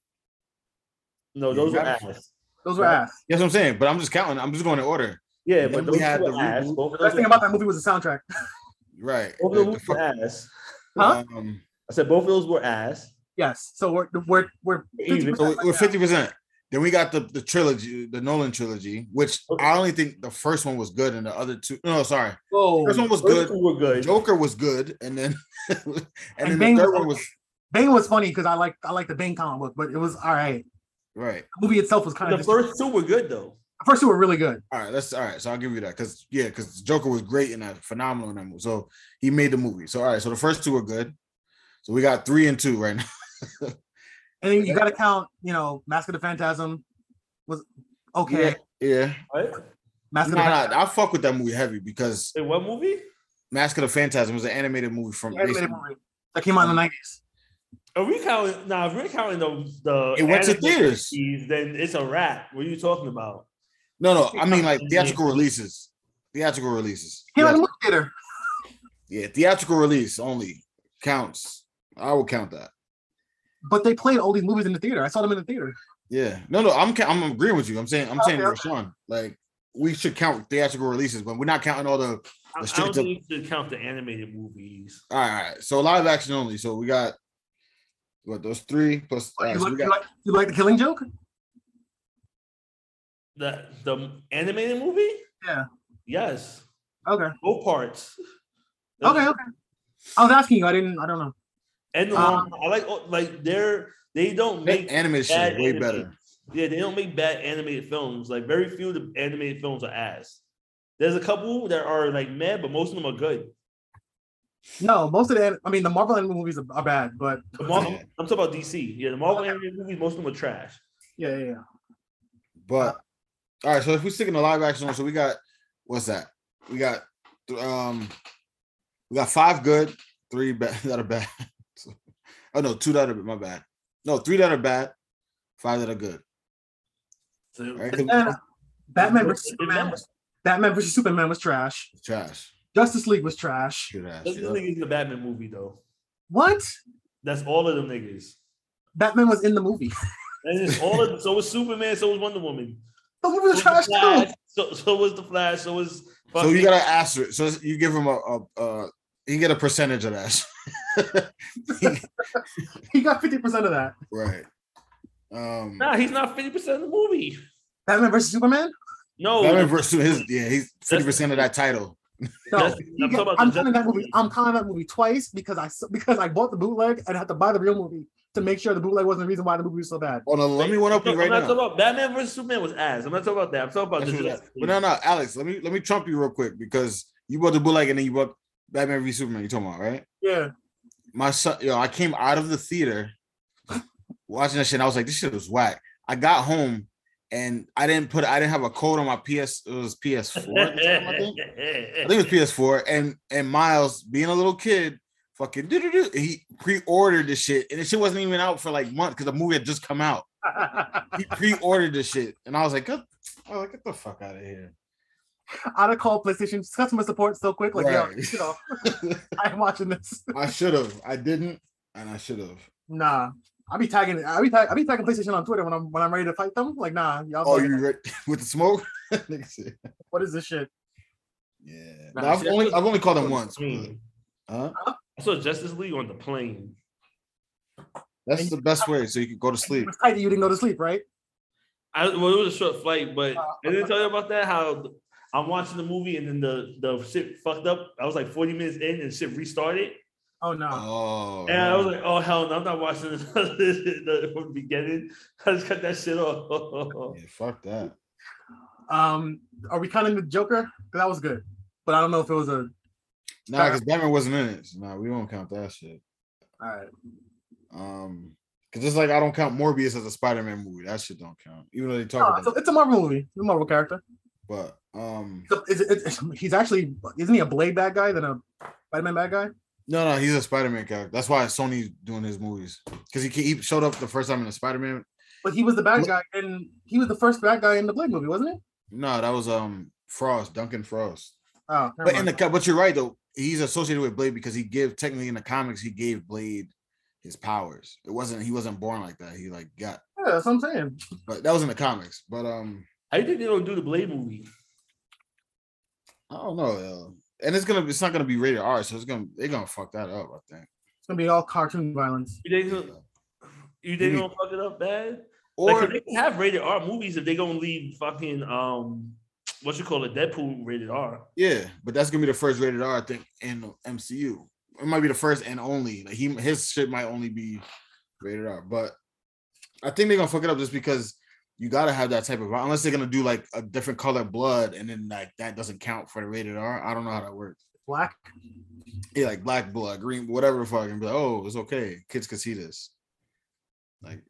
no, those were Yeah. ass. Those were Right. ass. That's what I'm saying. But I'm just counting. I'm just going in order. Yeah, Then but we had were the ass. reboot. The best thing about that movie was the soundtrack. <laughs> Right. both of those the were fuck- ass. Huh? um, I said both of those were ass. Yes. So we're we're we're 50% so we're 50 percent. Then we got the the trilogy, the Nolan trilogy, which Okay. I only think the first one was good, and the other two. No, sorry, Whoa. first one was good. were good. Joker was good, and then <laughs> and, then Bane the third was one was Bane was funny because I like I like the Bane comic book, but it was all right. right. The movie itself was kind of The of first two were good though. The first two were really good. All right, that's all right. So I'll give you that because yeah, because Joker was great in that, phenomenal in that movie. So he made the movie. So all right, so the first two were good. So we got three and two right now. <laughs> And then you got to count, you know, Mask of the Phantasm was okay. Yeah, Right? Mask Nah, of the nah, I fuck with that movie heavy because Wait, what movie? Mask of the Phantasm was an animated movie from. animated movie that came out in the mm. nineties. Are we counting? Nah, if we're counting the the It went to theaters. movies, then it's a wrap. What are you talking about? No, no, I mean like theatrical releases. Theatrical releases. Came out in Yeah, the movie theater. yeah, theatrical release only counts. I will count that. But they played all these movies in the theater. I saw them in the theater. Yeah, no, no, I'm I'm agreeing with you. I'm saying I'm saying Okay, Rashawn, like we should count theatrical releases, but we're not counting all the. I, The I don't straight think you should count the animated movies. All right, all right. So live action only. So we got what those three plus. all you, right, so like, we you, like, you like the Killing Joke? The the animated movie? Yeah. Yes. Okay. Both parts. Okay. Okay. I was asking you. I didn't. I don't know. And the Um, I like oh, like they're they don't make Animated shit way animated- better. Yeah, they don't make bad animated films. Like very few of the animated films are ass. There's a couple that are like mad, but most of them are good. No, most of the. I mean, the Marvel animated movies are, are bad, but The Marvel, I'm talking about DC. Yeah, the Marvel animated movies, most of them are trash. yeah, yeah, yeah. But all right, so if we stick in the live action so we got what's that? We got um we got five good, three bad <laughs> that are bad. oh no, two that are my bad. No, three that are bad, five that are good. So, Right? 'Cause And Batman versus Superman. Was, Batman versus Superman was trash. Trash. Justice League was trash. Good ass. Yeah. the niggas in the Batman movie though. What? That's all of them niggas. Batman was in the movie. And it's all of them. So was Superman. So was Wonder Woman. The movie was So trash was the Flash. too. So, so was the Flash. So was. So you got to asterisk. So you give him a, a, a you get a percentage of that. <laughs> He got fifty percent of that. right. Um Nah, he's not fifty percent of the movie. Batman versus Superman. No, Batman versus his yeah, he's 50% of that title. No, That's- he I'm get- talking about I'm counting that movie. I'm counting that movie twice because I because I bought the bootleg and I had to buy the real movie to make sure the bootleg wasn't the reason why the movie was so bad. Oh no, let me one up you I'm right not now. talking about Batman versus Superman was ass. I'm not talking about that. I'm talking about That's the Justice that- but no, no, Alex, let me let me trump you real quick because you bought the bootleg and then you bought Batman v Superman. You talking about right? Yeah, My son, yo, I came out of the theater watching that shit. And I was like, this shit was whack. I got home and I didn't put, I didn't have a code on my PS. It was PS4. time, I think. I think it was PS4. And and Miles, being a little kid, fucking doo-doo-doo, he pre-ordered the shit, and the shit wasn't even out for like months because the movie had just come out. He <laughs> pre-ordered the shit, and I was like, get, I was like, get the fuck out of here. I'd have called PlayStation customer support so quick, like, Right. yo, you know, I'm watching this. I should have. I didn't, and I should have. Nah, I'll be tagging, I be tag, I be tagging PlayStation on Twitter when I'm when I'm ready to fight them. Like, nah, y'all. Oh, you ready <laughs> with the smoke? <laughs> What is this shit? yeah. Nah, No, I've see, only I've only called them once. Huh? I saw Justice League on the plane. That's the best way, so you can go to sleep. was tight you didn't go to sleep, right? I well, it was a short flight, but Uh, I didn't tell you about that. How I'm watching the movie and then the the shit fucked up. I was like 40 minutes in and shit restarted, Oh no. Oh, and I was like, oh hell no, I'm not watching this <laughs> the, from the beginning. I just cut that shit off. yeah, fuck that. Um, are we counting the Joker? 'Cause That was good, but I don't know if it was a. Nah, because Batman wasn't in it. So nah, we won't count that shit. All right. Um, because just like I don't count Morbius as a Spider-Man movie. That shit don't count, even though they talk No, about it's, a, it's a Marvel movie. It's a Marvel character. But um, So is it, it's, he's actually isn't he a Blade bad guy than a Spider-Man bad guy? no, no, he's a Spider-Man character. That's why Sony's doing his movies because he he showed up the first time in the Spider-Man. But he was the bad guy, and he was the first bad guy in the Blade movie, wasn't he? No, that was um Frost, Deacon Frost. Oh, But in the co- but you're right though. He's associated with Blade because he gave technically in the comics he gave Blade his powers. It wasn't he wasn't born like that. He like got, yeah, that's what I'm saying. but that was in the comics. But um, I think they don't do the Blade movie? I don't know. yo. And it's gonna it's not gonna be rated R, so it's gonna they're gonna fuck that up. I think. It's gonna be all cartoon violence. You think so- you think they Maybe- gonna fuck it up bad? Or Like, 'cause they can have rated R movies if they gonna leave fucking um what you call it Deadpool rated R. yeah, but that's gonna be the first rated R, I think, in the MCU. It might be the first and only. Like he his shit might only be rated R, but I think they're gonna fuck it up just because you gotta have that type of unless they're gonna do like a different color blood and then like that doesn't count for the rated R. I don't know how that works. Black. Yeah, like black blood, green, whatever the fuck, and be like, oh, it's okay. Kids can see this. Like,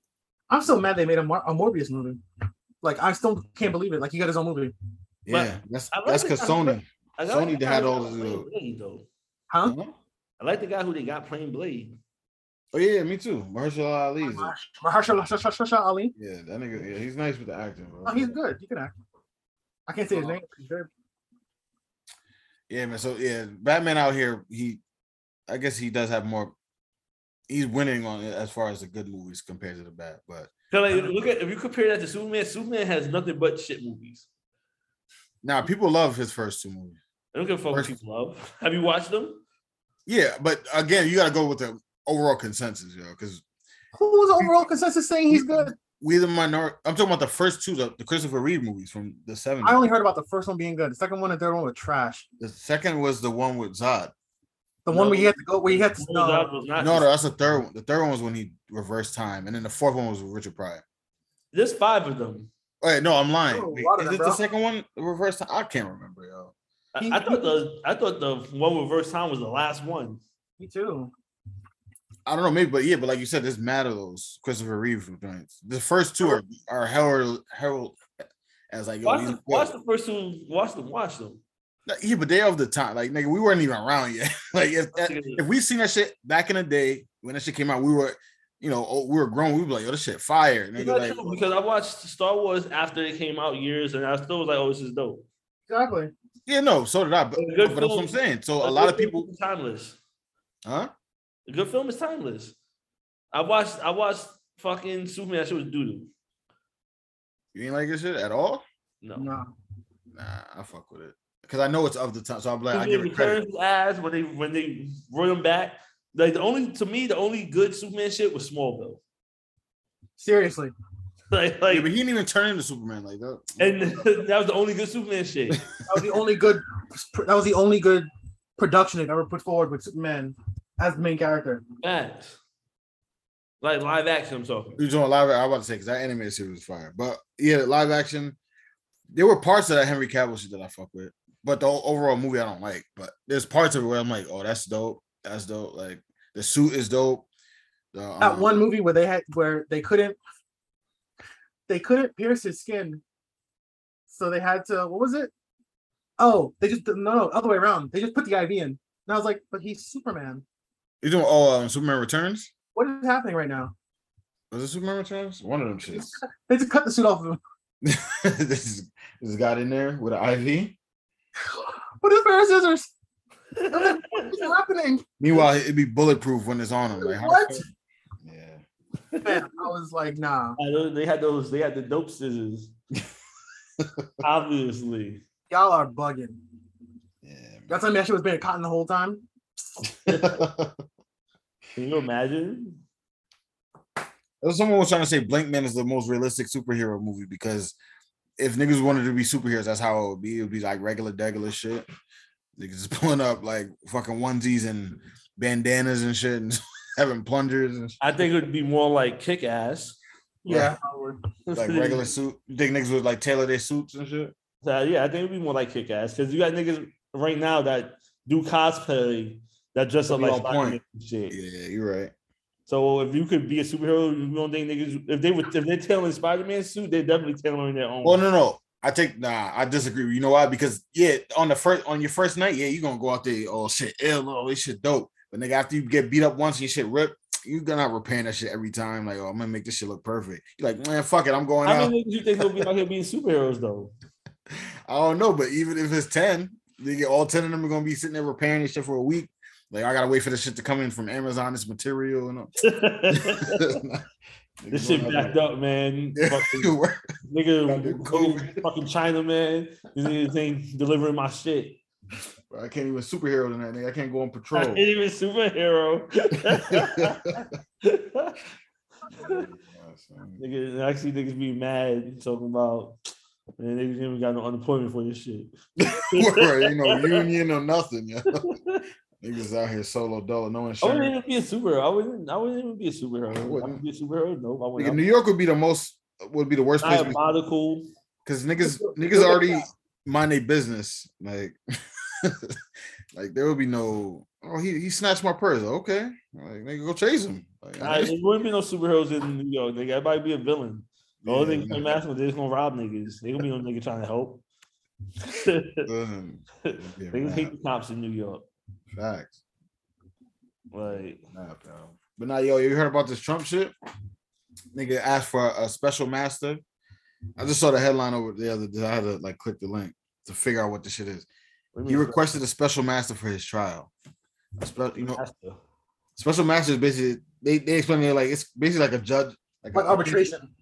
I'm so mad they made a, Mar- a Morbius movie. Like I still can't believe it. Like he got his own movie. Yeah, that's like that's because guy- Sony. I like Sony the had guy all who the- Blade, though. Huh? Huh? I like the guy who they got playing Blade. Oh yeah, me too. Mahershala Ali. is. Mahershala Ali. Yeah, that nigga. Yeah, he's nice with the acting, bro. Oh, he's good. He can act. I can't say his name. but He's good. Yeah, man. So yeah, Batman out here. He, I guess he does have more. He's winning on it as far as the good movies compared to the bad. But So like look at if you compare that to Superman, Superman has nothing but shit movies. Now people love his first two movies. I don't give a fuck what First- people love. Have you watched them? Yeah, but again, you got to go with the overall consensus, yo. Because Who was the overall consensus saying he's good? we the minority. I'm talking about the first two, the, the Christopher Reeve movies from the 70s. I only heard about the first one being good. The second one and third one were trash. the second was the one with Zod. The one where he had to go, where he had to. No, that No, was not- No, no, that's the third one. The third one was when he reversed time, and then the fourth one was with Richard Pryor. There's five of them. Wait, no, I'm lying. Wait, is them, it the second one? The reverse time? I can't remember, yo. I, I thought the I thought the one reverse time was the last one. me too. I don't know, maybe, but yeah, but like you said, there's mad of those Christopher Reeve joints. The first two are are herald herald as like yo, Watch these the, watch the first two. Watch them. Watch them. yeah, but they of the time. Like nigga, we weren't even around yet. <laughs> like if if we seen that shit back in the day when that shit came out, we were, you know, oh, we were grown. We were like, yo, this shit fire. It's Nigga, like, true, because I watched Star Wars after it came out years, and I still was like, "Oh, this is dope." Exactly. yeah, no, so did I. But, A but good that's what I'm saying. So a A lot of people, is timeless. huh? A good film is timeless. I watched. I watched fucking Superman. That shit was doo doo. You ain't like this shit at all? No. No. Nah, I fuck with it because I know it's of the time. So I'm like, I give Superman it credit. returns his ass when they when they brought him back. Like the only to me, the only good Superman shit was Smallville. Seriously. <laughs> Like Yeah, like, but he didn't even turn into Superman like that. and <laughs> that was the only good Superman shit. <laughs> That was the only good. That was the only good production they've ever put forward with Superman as the main character. Facts. Like live action, I'm talking. You're doing live? I was about to say because that animated series was fire. But yeah, live action. There were parts of that Henry Cavill shit that I fuck with, but the overall movie I don't like. But there's parts of it where I'm like, oh, that's dope. That's dope. Like the suit is dope. The, That um, one movie where they had where they couldn't they couldn't pierce his skin, so they had to. What was it? Oh, they just no, no, other way around. They just put the IV in, and I was like, but he's Superman. You doing? Oh, um, Superman Returns. What is happening right now? Was it Superman Returns? One of them shits. They just cut the suit off of him. <laughs> <laughs> this is this got in there with an IV. What is a pair of scissors? I'm what is happening? Meanwhile, it'd be bulletproof when it's on him. Like What? Yeah. Man, I was like, nah. <laughs> I know They had those. They had the dope scissors. <laughs> Obviously. Y'all are bugging. Yeah. Y'all telling me that shit was being cotton the whole time? <laughs> Can you imagine? Someone was trying to say Blankman is the most realistic superhero movie because if niggas wanted to be superheroes, that's how it would be. It would be like regular degular shit. Niggas just <laughs> pulling up like fucking onesies and bandanas and shit and <laughs> having plungers and shit, I think it would be more like kick ass. Yeah. like regular suit. You think niggas would like tailor their suits and shit? So, yeah, I think it'd be more like kick ass because you got niggas right now that do cosplay that dress up like on point. shit. Yeah, you're right. So if you could be a superhero, you don't think niggas if they would if they're tailoring Spider-Man suit, they're definitely tailoring their own. Well, no, no. I think nah, I disagree. You know why? Because yeah, on the first on your first night, yeah, you're gonna go out there, oh shit, ill, oh, this shit dope. But nigga, after you get beat up once and your shit ripped, you're gonna repairing that shit every time. Like, oh, I'm gonna make this shit look perfect. You're like, man, fuck it, I'm going How out. many niggas you think will be out here being superheroes though? <laughs> I don't know, but even if it's 10, they get all 10 of them are gonna be sitting there repairing this shit for a week. Like, I gotta wait for this shit to come in from Amazon, this material and all. <laughs> <laughs> this shit backed up, man. <laughs> Fucking nigga, Gotta do COVID. nigga, fucking China, man. These niggas ain't delivering my shit. I can't even superhero than that nigga. I can't go on I patrol. ain't even superhero. <laughs> nigga, actually, niggas be mad talking about, man, they even got no unemployment for this shit. <laughs> Word, ain't no union or nothing, yo. Niggas out here solo dolo, no I wouldn't even be a superhero. I wouldn't. I wouldn't even be a superhero. I wouldn't. be a superhero. No, I wouldn't. New York would be the most would be the worst place Diabolical. because niggas niggas already mind their business. Like <laughs> like there would be no oh he he snatched my purse. Okay. Like nigga go chase him. Like, there wouldn't be no superheroes in New York. Nigga, everybody be a villain. The only yeah, thing they ask they just gonna rob niggas. They gonna be no nigga trying to help. <laughs> um, they yeah, gonna hate the cops in New York. Facts. Like, Nah, pal. But now, yo, you heard about this Trump shit? Nigga asked for a special master. I just saw the headline over the other day. I had to like click the link to figure out what the shit is. He requested a special master for his trial. A spe- you know, master? special master is basically they they explain it like it's basically like a judge, like, Like a, arbitration.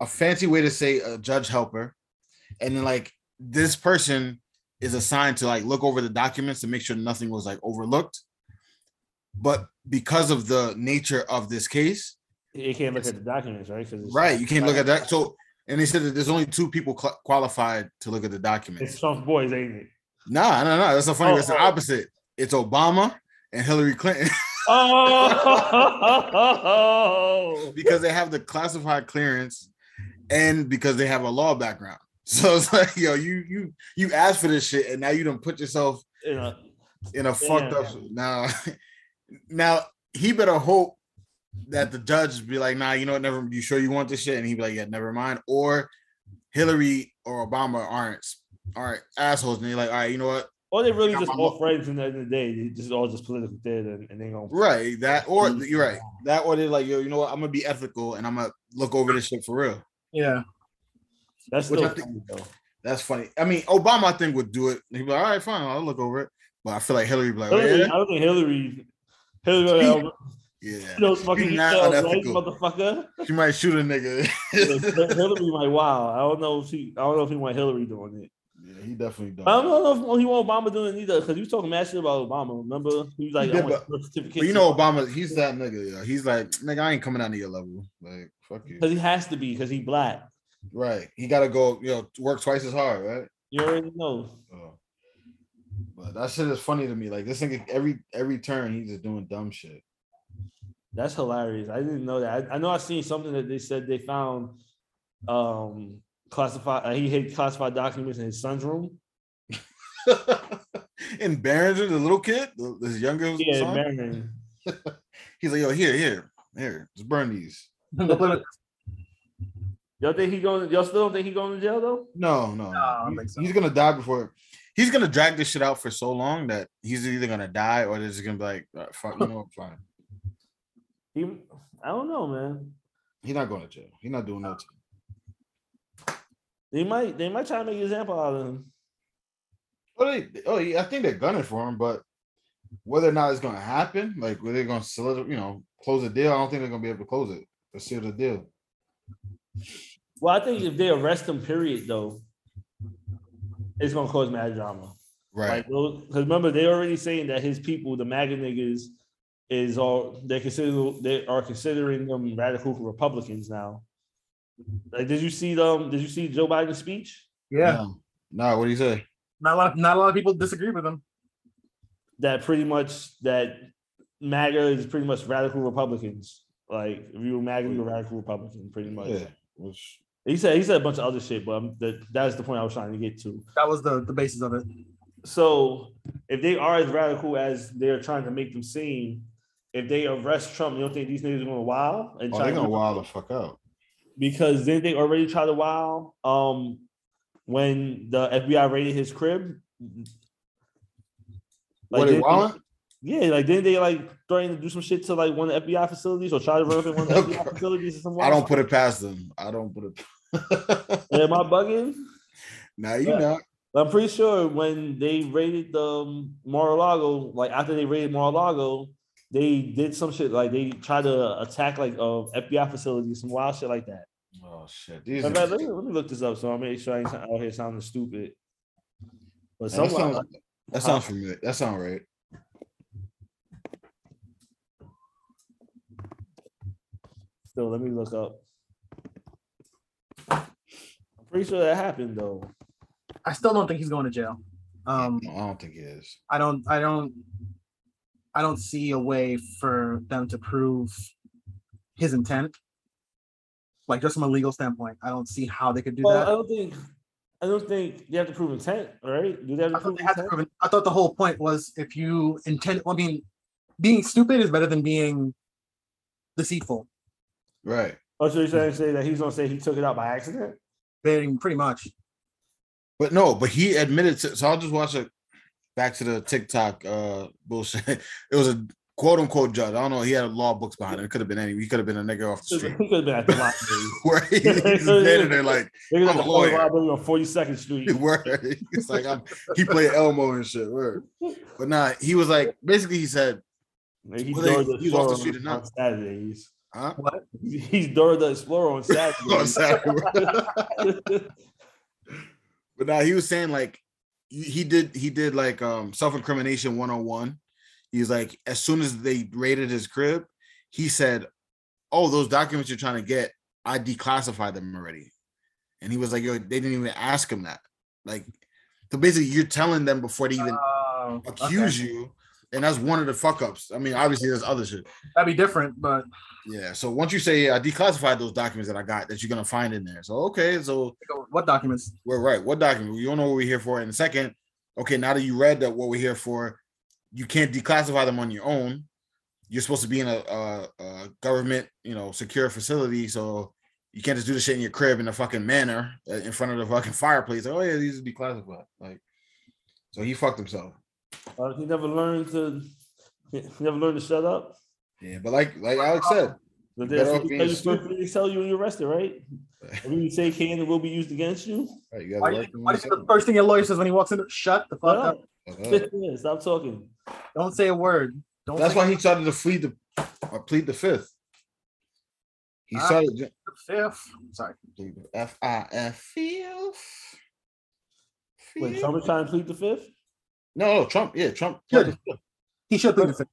a fancy way to say a judge helper, and then like this person is assigned to like look over the documents to make sure nothing was like overlooked. But because of the nature of this case, You can't look at the documents, right? Right. You can't look at that. So, and they said that there's only two people cl- qualified to look at the documents. It's. Trump's boys, ain't it? Nah, no, no. That's so funny. Oh, It's the oh. opposite. It's Obama and Hillary Clinton <laughs> Oh, <laughs> because they have the classified clearance and because they have a law background. <laughs> So it's like, yo, you you you asked for this shit and now you don't put yourself you know, in a fucked Yeah. up now. <laughs> Now he better hope that the judge be like, nah, you know what, never you sure you want this shit? And he be like, Yeah, never mind. Or Hillary or Obama aren't aren't assholes, and they're like, all right, you know what? or they really just I'm- all friends in the end of the day. They just all just political theater, and, and they gonna Right. That or you're right. That or they're like, yo, you know what? I'm gonna be ethical and I'm gonna look over this shit for real. Yeah. That's still think- funny, though. That's funny. I mean, Obama, I think, would do it. He'd be like, all right, fine, I'll look over it. But I feel like Hillary would be like, oh, Hillary, I don't think Hillary. Hillary, uh, yeah. you know, fucking uh, right, motherfucker. She might shoot a nigga. <laughs> Yeah, Hillary might wow. I don't know if she. I don't know if he want Hillary doing it. yeah, he definitely does. I don't know if he want Obama doing it either because he was talking mad shit about Obama. Remember, he was like, He I did, want certificate. But you know, Obama, he's that nigga. Yeah. He's like, nigga, I ain't coming down to your level. Like, fuck you. because he has to be because he black. Right. He got to go, you know, work twice as hard, right? You already know. Oh. But that shit is funny to me. Like this nigga, every every turn, he's just doing dumb shit. That's hilarious. I didn't know that. I, I know I've seen something that they said they found um classified. Uh, he hid classified documents in his son's room. <laughs> and Barringer, the little kid, the, this younger Yeah, son, <laughs> he's like, yo, here, here, here, just burn these. <laughs> Y'all think he going? Y'all still don't think he going to jail though? No, no, No, I don't He- think so. he's gonna die before. He's gonna drag this shit out for so long that he's either gonna die or they're just gonna be like, "All right, fuck, you know, what, fine. He, I don't know, man. He's not going to jail. He's not doing no time. They might, they might try to make an example out of him. Oh, they, oh, yeah, I think they're gunning for him, but whether or not it's gonna happen, like whether they're gonna solidify, you know, close the deal, I don't think they're gonna be able to close it or seal the deal. Well, I think if they arrest him, period, though, it's gonna cause mad drama. Right. Like, because remember, they're already saying that his people, the MAGA niggas, is all they consider they are considering them radical Republicans now. Like, did you see them? Did you see Joe Biden's speech? Yeah. No, no, what do you say? Not a lot. Not a lot of people disagree with him. That pretty much that MAGA is pretty much radical Republicans. Like, if you were MAGA, you were radical Republican, pretty much. Yeah. Which, He said he said a bunch of other shit, but um, that that's the point I was trying to get to. That was the the basis of it. So if they are as radical as they're trying to make them seem, if they arrest Trump, you don't think these niggas are gonna wow and oh, try they're to gonna wild the fuck out. because then they already tried to wow um when the FBI raided his crib. What they didn't wilding? Yeah, like didn't they like threaten to do some shit to like one of the FBI facilities or try to run up in one of the FBI facilities or something? I don't put it past them. I don't put it. <laughs> Am I bugging? now you Yeah. not. I'm pretty sure when they raided the um, Mar-a-Lago, like after they raided Mar-a-Lago, they did some shit like they tried to attack like a FBI facility, some wild shit like that. Oh shit. These fact, let, me, let me look this up so I make sure I ain't out here sounding stupid. But that, sounds, that sounds familiar. That sounds right. Still, let me look up. I'm pretty sure that happened though. I still don't think he's going to jail. Um, I don't think he is. I don't. I don't. I don't see a way for them to prove his intent. Like just from a legal standpoint, I don't see how they could do Well, I don't think, I don't think they have to prove intent, right? Do they have to I prove they had to prove. I thought the whole point was if you intend. I mean, being stupid is better than being deceitful. Right. Oh, so you're trying to say that he's gonna say he took it out by accident? Very pretty much. But no, but he admitted to so I'll just watch it back to the TikTok uh bullshit. <laughs> It was a quote unquote judge. I don't know. He had law books behind it. It could have been any. He could have been a nigga off the street. He street. could have been at the <laughs> library. Where <laughs> he, he's standing there like Niggas I'm at a lawyer. library on 42nd Street. word. It's like I'm he played Elmo and shit. Word. But nah, he was like basically he said, He Well, they- he's off the street on, now. on Saturdays. Huh? What? He's Dora the Explorer on <laughs> On Saturday. <laughs> But now he was saying like he he did he did like um self-incrimination 101. He's like, as soon as they raided his crib, he said, "Oh, those documents you're trying to get, I declassified them already." And he was like, "Yo, they didn't even ask him that." Like, so basically, you're telling them before they even Oh, accuse okay. you, and that's one of the fuck ups. I mean, obviously, there's other shit. That'd be different, but Yeah. So once you say I declassified those documents that I got that you're gonna find in there. So okay, so what documents? we're right. What document? You don't know what we're here for. And second, okay, now that you read that what we're here for, you can't declassify them on your own. You're supposed to be in a, a, a government, you know, secure facility, so you can't just do the shit in your crib in a fucking manner uh, in front of the fucking fireplace. oh yeah, these would be classified. Like, so he fucked himself. Uh, he never learned to. He never learned to shut up. Yeah, but like like Alex said, But Better that's being they stupid. they tell you when you're arrested, right? <laughs> when you say can it will be used against you. right, you Why do you work think, on why do the first thing your lawyer says when he walks in? Shut the fuck Shut up! up. Uh, Fifth minute, Stop talking. Don't say a word. Don't. That's why he started to plead the uh, plead the fifth. He Ah. started the fifth. Sorry. plead the F I F fifth. Wait, Fifth. Trump is trying to plead the fifth. No, no, Trump. Yeah, Trump. Good. He should plead the fifth.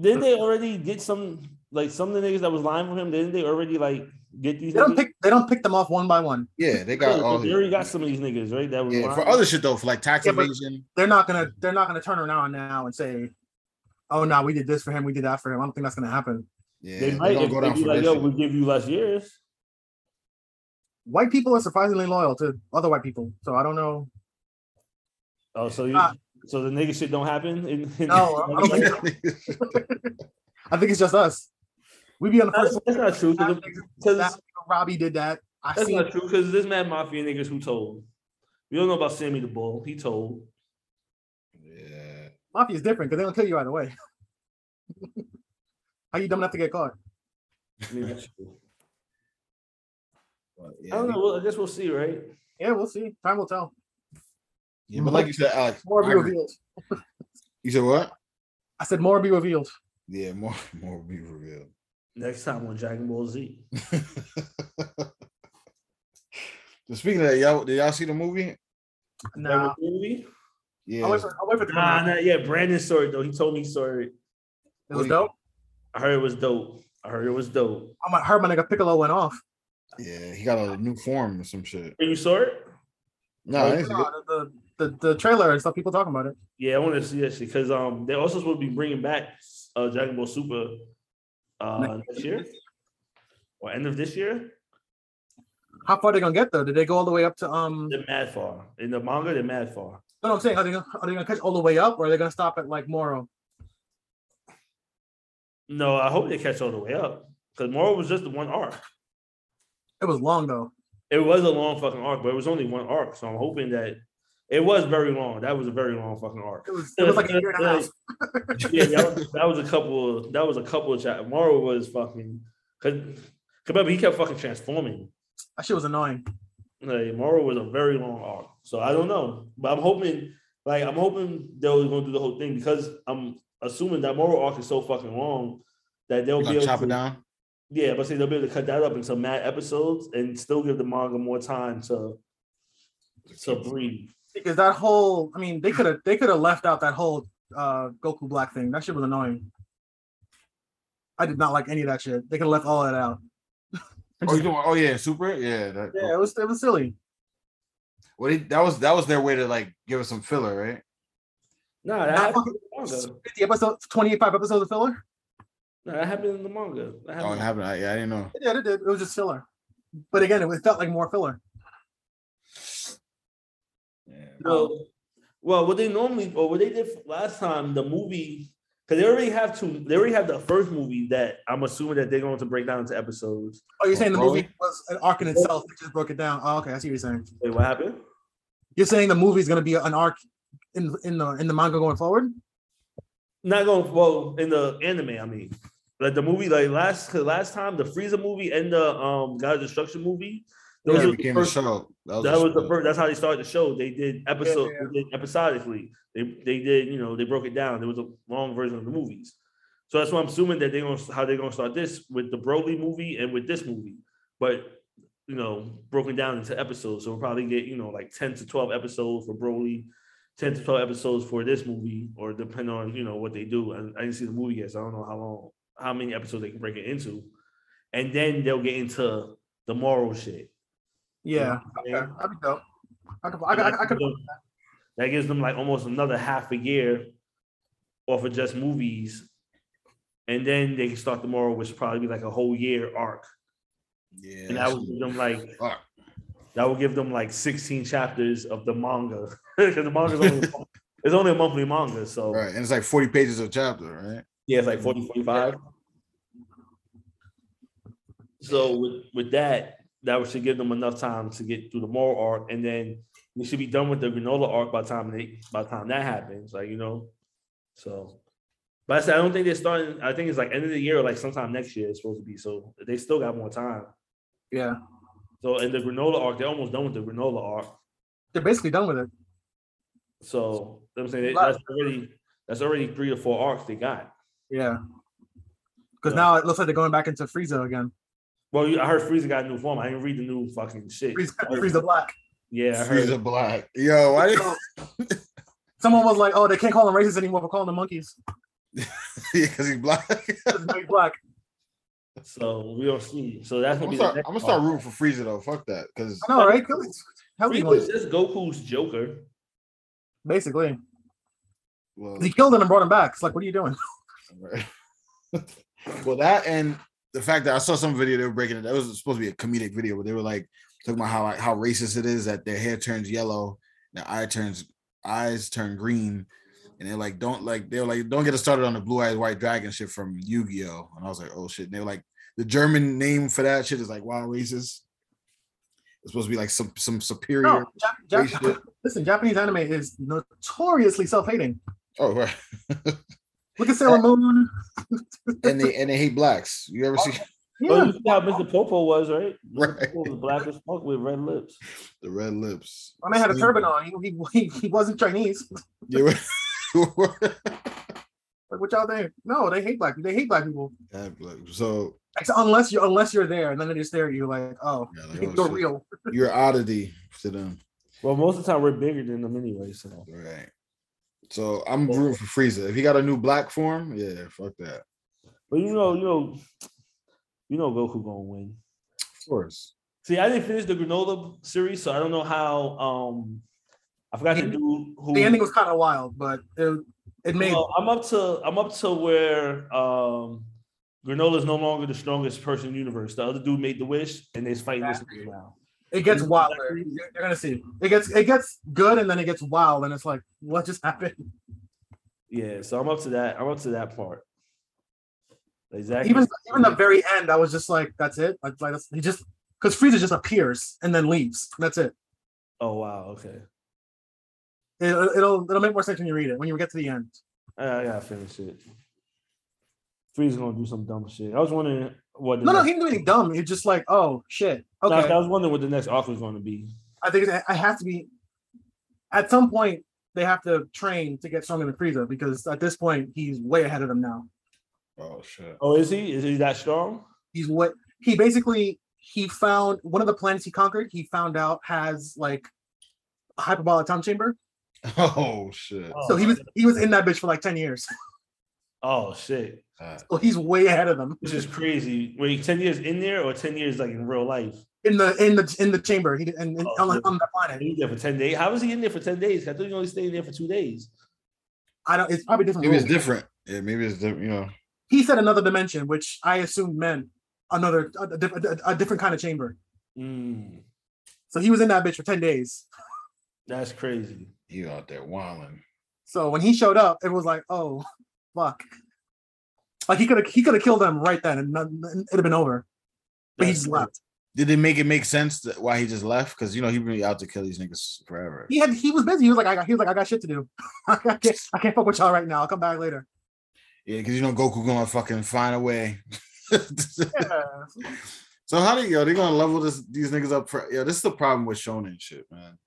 Didn't they already get some like some of the niggas that was lying for him? Didn't they already like get these? They don't niggas? pick. They don't pick them off one by one. Yeah, they got but all. they already got some of these niggas, right? That was Yeah, for other shit though, for like tax Yeah, evasion. They're not gonna. They're not gonna turn around now and say, "Oh no, we did this for him. We did that for him." I don't think that's gonna happen. Yeah, They they might gonna if go they down be like, this yo, we'll give you less years. White people are surprisingly loyal to other white people, so I don't know. Oh, so you, Ah. So the nigga shit don't happen. In, in No, <laughs> I don't think <laughs> I think it's just us. We be on the that's, first. that's not true. Because Robbie did that. I that's seen. not true. Because there's mad mafia niggas who told. We don't know about Sammy the Bull. He told. yeah, Mafia is different because they don't kill you right away. <laughs> How you dumb enough to get caught? I mean, that's true. but I don't know. Well, I guess we'll see, right? Yeah, we'll see. Time will tell. Yeah, but like you said, Alex, More be revealed. you said what? I said more be revealed. Yeah, more, <laughs> more will be revealed. Next time on Dragon Ball Z. <laughs> so speaking of that, y'all, did y'all see the movie? Nah, Movie? Yeah, I'll wait for, I'll wait for it to come Nah, nah, yeah. Brandon saw it though. He told me he saw it. It was dope. I heard it was dope. I heard it was dope. I heard my nigga Piccolo went off. yeah, he got a new form or some shit. And you saw it? No, I didn't see it. No, the, the, the, trailer and stuff, people talking about it. Yeah, I want to see that shit because um they're also supposed to be bringing back uh Dragon Ball Super uh next year or end of this year. How far are they gonna get though? Did they go all the way up to um? They're mad far in the manga. They're mad far. No, I'm saying are they gonna, are they gonna catch all the way up, or are they gonna stop at like Moro? No, I hope they catch all the way up because Moro was just the one arc. It was long though. It was a long fucking arc, but it was only one arc. So I'm hoping that it was very long. That was a very long fucking arc. It was it was like a year and a half. <laughs> yeah, that was, that was a couple. Of, that was a couple of chat. Moro was fucking. Cause, 'cause remember, he kept fucking transforming. That shit was annoying. Like Moro was a very long arc. So I don't know, but I'm hoping. Like I'm hoping they're gonna do the whole thing because I'm assuming that Moro arc is so fucking long that they'll You be gonna able chop to. it down. Yeah, but say they'll be able to cut that up into mad episodes and still give the manga more time to to breathe. Because that whole, I mean, they could have they could have left out that whole uh Goku Black thing. That shit was annoying. I did not like any of that shit. They could have left all that out. <laughs> Oh, you doing, oh yeah, super. Yeah, that, Yeah, it was it was silly. Well, they, that was that was their way to like give us some filler, right? No, that Not happened fucking in the manga. 50 episodes, 25 episodes of filler. No, that happened in the manga. That Oh, it happened. I, yeah, I didn't know. Yeah, it did. It was just filler. But again, it felt like more filler. Yeah. Well, well, what they normally or what they did last time, the movie, because they already have two. They already have the first movie that I'm assuming that they're going to break down into episodes. Oh, you're saying the movie was an arc in itself? They just broke it down. Oh, okay, I see what you're saying. Wait, what happened? You're saying the movie is gonna be an arc in in the in the manga going forward? Not going well in the anime. I mean, like the movie, like last cause last time the Frieza movie and the um God of Destruction movie. Those Yeah, were the became first- a show. That was, that a was the first. That's how they started the show. They did episode. yeah. They did episodically. They they did you know they broke it down. There was a long version of the movies. So that's why I'm assuming that they're gonna how they're gonna start this with the Broly movie and with this movie, but you know broken down into episodes. So we'll probably get you know like ten to twelve episodes for Broly, ten to twelve episodes for this movie, or depending on you know what they do. And I didn't see the movie yet, so I don't know how long, how many episodes they can break it into. and then they'll get into the Moro shit. Yeah, You know what I okay, mean? that'd be dope. I could, I could, I could, that gives them like almost another half a year off of just movies, and then they can start tomorrow, which probably be like a whole year arc, Yeah. and that would give them like Fuck. that would give them like 16 chapters of the manga <laughs> because the manga is only it's only a monthly manga, so Right. And it's like 40 pages a chapter, right? yeah, it's like 40, 45. So with with that, that should give them enough time to get through the Moro arc, and then we should be done with the granola arc by the time they by the time that happens. Like you know, so. But I said I don't think they're starting. I think it's like end of the year or like sometime next year. It's supposed to be. So they still got more time. yeah, So in the granola arc, they're almost done with the granola arc. they're basically done with it. So you know what I'm saying that- that's already that's already three or four arcs they got. Yeah, because now it looks like they're going back into Frieza again. Well, I heard Frieza got a new form. I didn't read the new fucking shit. Frieza, Frieza Black. Yeah, I heard. Frieza Black. Yo, why did Someone was like, "Oh, they can't call them racist anymore. We're calling them monkeys." <laughs> yeah, because he's black. <laughs> 'Cause he's black. So we don't see. So that's I'm gonna gonna be. start, the I'm gonna start arc. rooting for Frieza though. Fuck that. Because I know, right? How he Frieza is just Goku's Joker. basically? well, He killed him and brought him back. It's like, what are you doing? <laughs> Right. well, that and the fact that I saw some video they were breaking it. That was supposed to be a comedic video, but they were like talking about how like, how racist it is that their hair turns yellow, their eye turns eyes turn green, and they're like, don't like they're like, don't get us started on the blue eyes white dragon shit from Yu-Gi-Oh. And I was like, oh shit. And they were like, the German name for that shit is like wild racist. It's supposed to be like some some superior. No, Jap- Jap- <laughs> listen, Japanese anime is notoriously self-hating. Oh right. <laughs> Look at Sailor uh, Moon. and they and they hate blacks. You ever see <laughs> Oh, Yeah, you see how Mr. Popo was, right? Mr. Right. Popo was black as fuck with red lips. the red lips? my man had a turban on. He, he, he, he wasn't Chinese. <laughs> Yeah. <laughs> Like, what y'all think? No, they hate black. They hate black people. Yeah, like, so Except unless you unless you're there, and then they just stare at you like, oh, Yeah, like, you're oh, shit. real. you're oddity to them, Well, most of the time we're bigger than them anyway. So right? So I'm rooting for Frieza. If he got a new black form, yeah, fuck that. but you know, you know, you know Goku gonna win. Of course. See, I didn't finish the granola series, so I don't know how um I forgot the The- dude who The ending was kind of wild, but it it made Well, I'm up to I'm up to where um Granola is no longer the strongest person in the universe. The other dude made the wish, and they're fighting this nigga now. It gets wilder. You're, you're gonna see. It gets it gets good, and then it gets wild, and it's like, what just happened? Yeah, so I'm up to that. I'm up to that part. Exactly. Even even the very end, I was just like, that's it. Like, like that's, he just because Frieza just appears and then leaves. That's it. oh wow, okay. it. It'll it'll make more sense when you read it when you get to the end. I gotta finish it. Frieza gonna do some dumb shit. I was wondering what. The No, no, next, he didn't do anything dumb. He's just like, oh shit. No, Okay, I was wondering what the next offer is going to be. I think it- I have to be. At some point, they have to train to get stronger than Frieza because at this point, he's way ahead of them now. Oh shit. Oh, is he? Is he that strong? He's what he basically he found one of the planets he conquered. He found out has like a hyperbolic time chamber. <laughs> Oh shit. Oh, so he was he was in that bitch for like ten years. <laughs> Oh shit! Uh, So he's way ahead of them This is crazy. Wait, ten years in there or ten years like in real life? in the in the in the chamber. He and, and Oh, on, yeah. on the planet. He was there for ten days. How was he in there for ten days? I thought he only stayed there for two days. I don't. It's probably different. maybe it's different. Yeah, maybe it's different. You know. He said another dimension, which I assumed meant another a, a, a- a different kind of chamber. Mm, So he was in that bitch for ten days. that's crazy. You out there wilding. So when he showed up, it was like, oh, fuck. Like he could have he could have killed them right then, and it'd have been over. But he just left. Did it make it make sense that why he just left? Because you know he been out to kill these niggas forever. He had he was busy. He was like, I got he was like, I got shit to do. <laughs> I can't I can't fuck with y'all right now. I'll come back later. Yeah, because you know Goku gonna fucking find a way. Yeah. <laughs> so how do you yo? They gonna level this these niggas up for yo? This is the problem with shonen shit, man.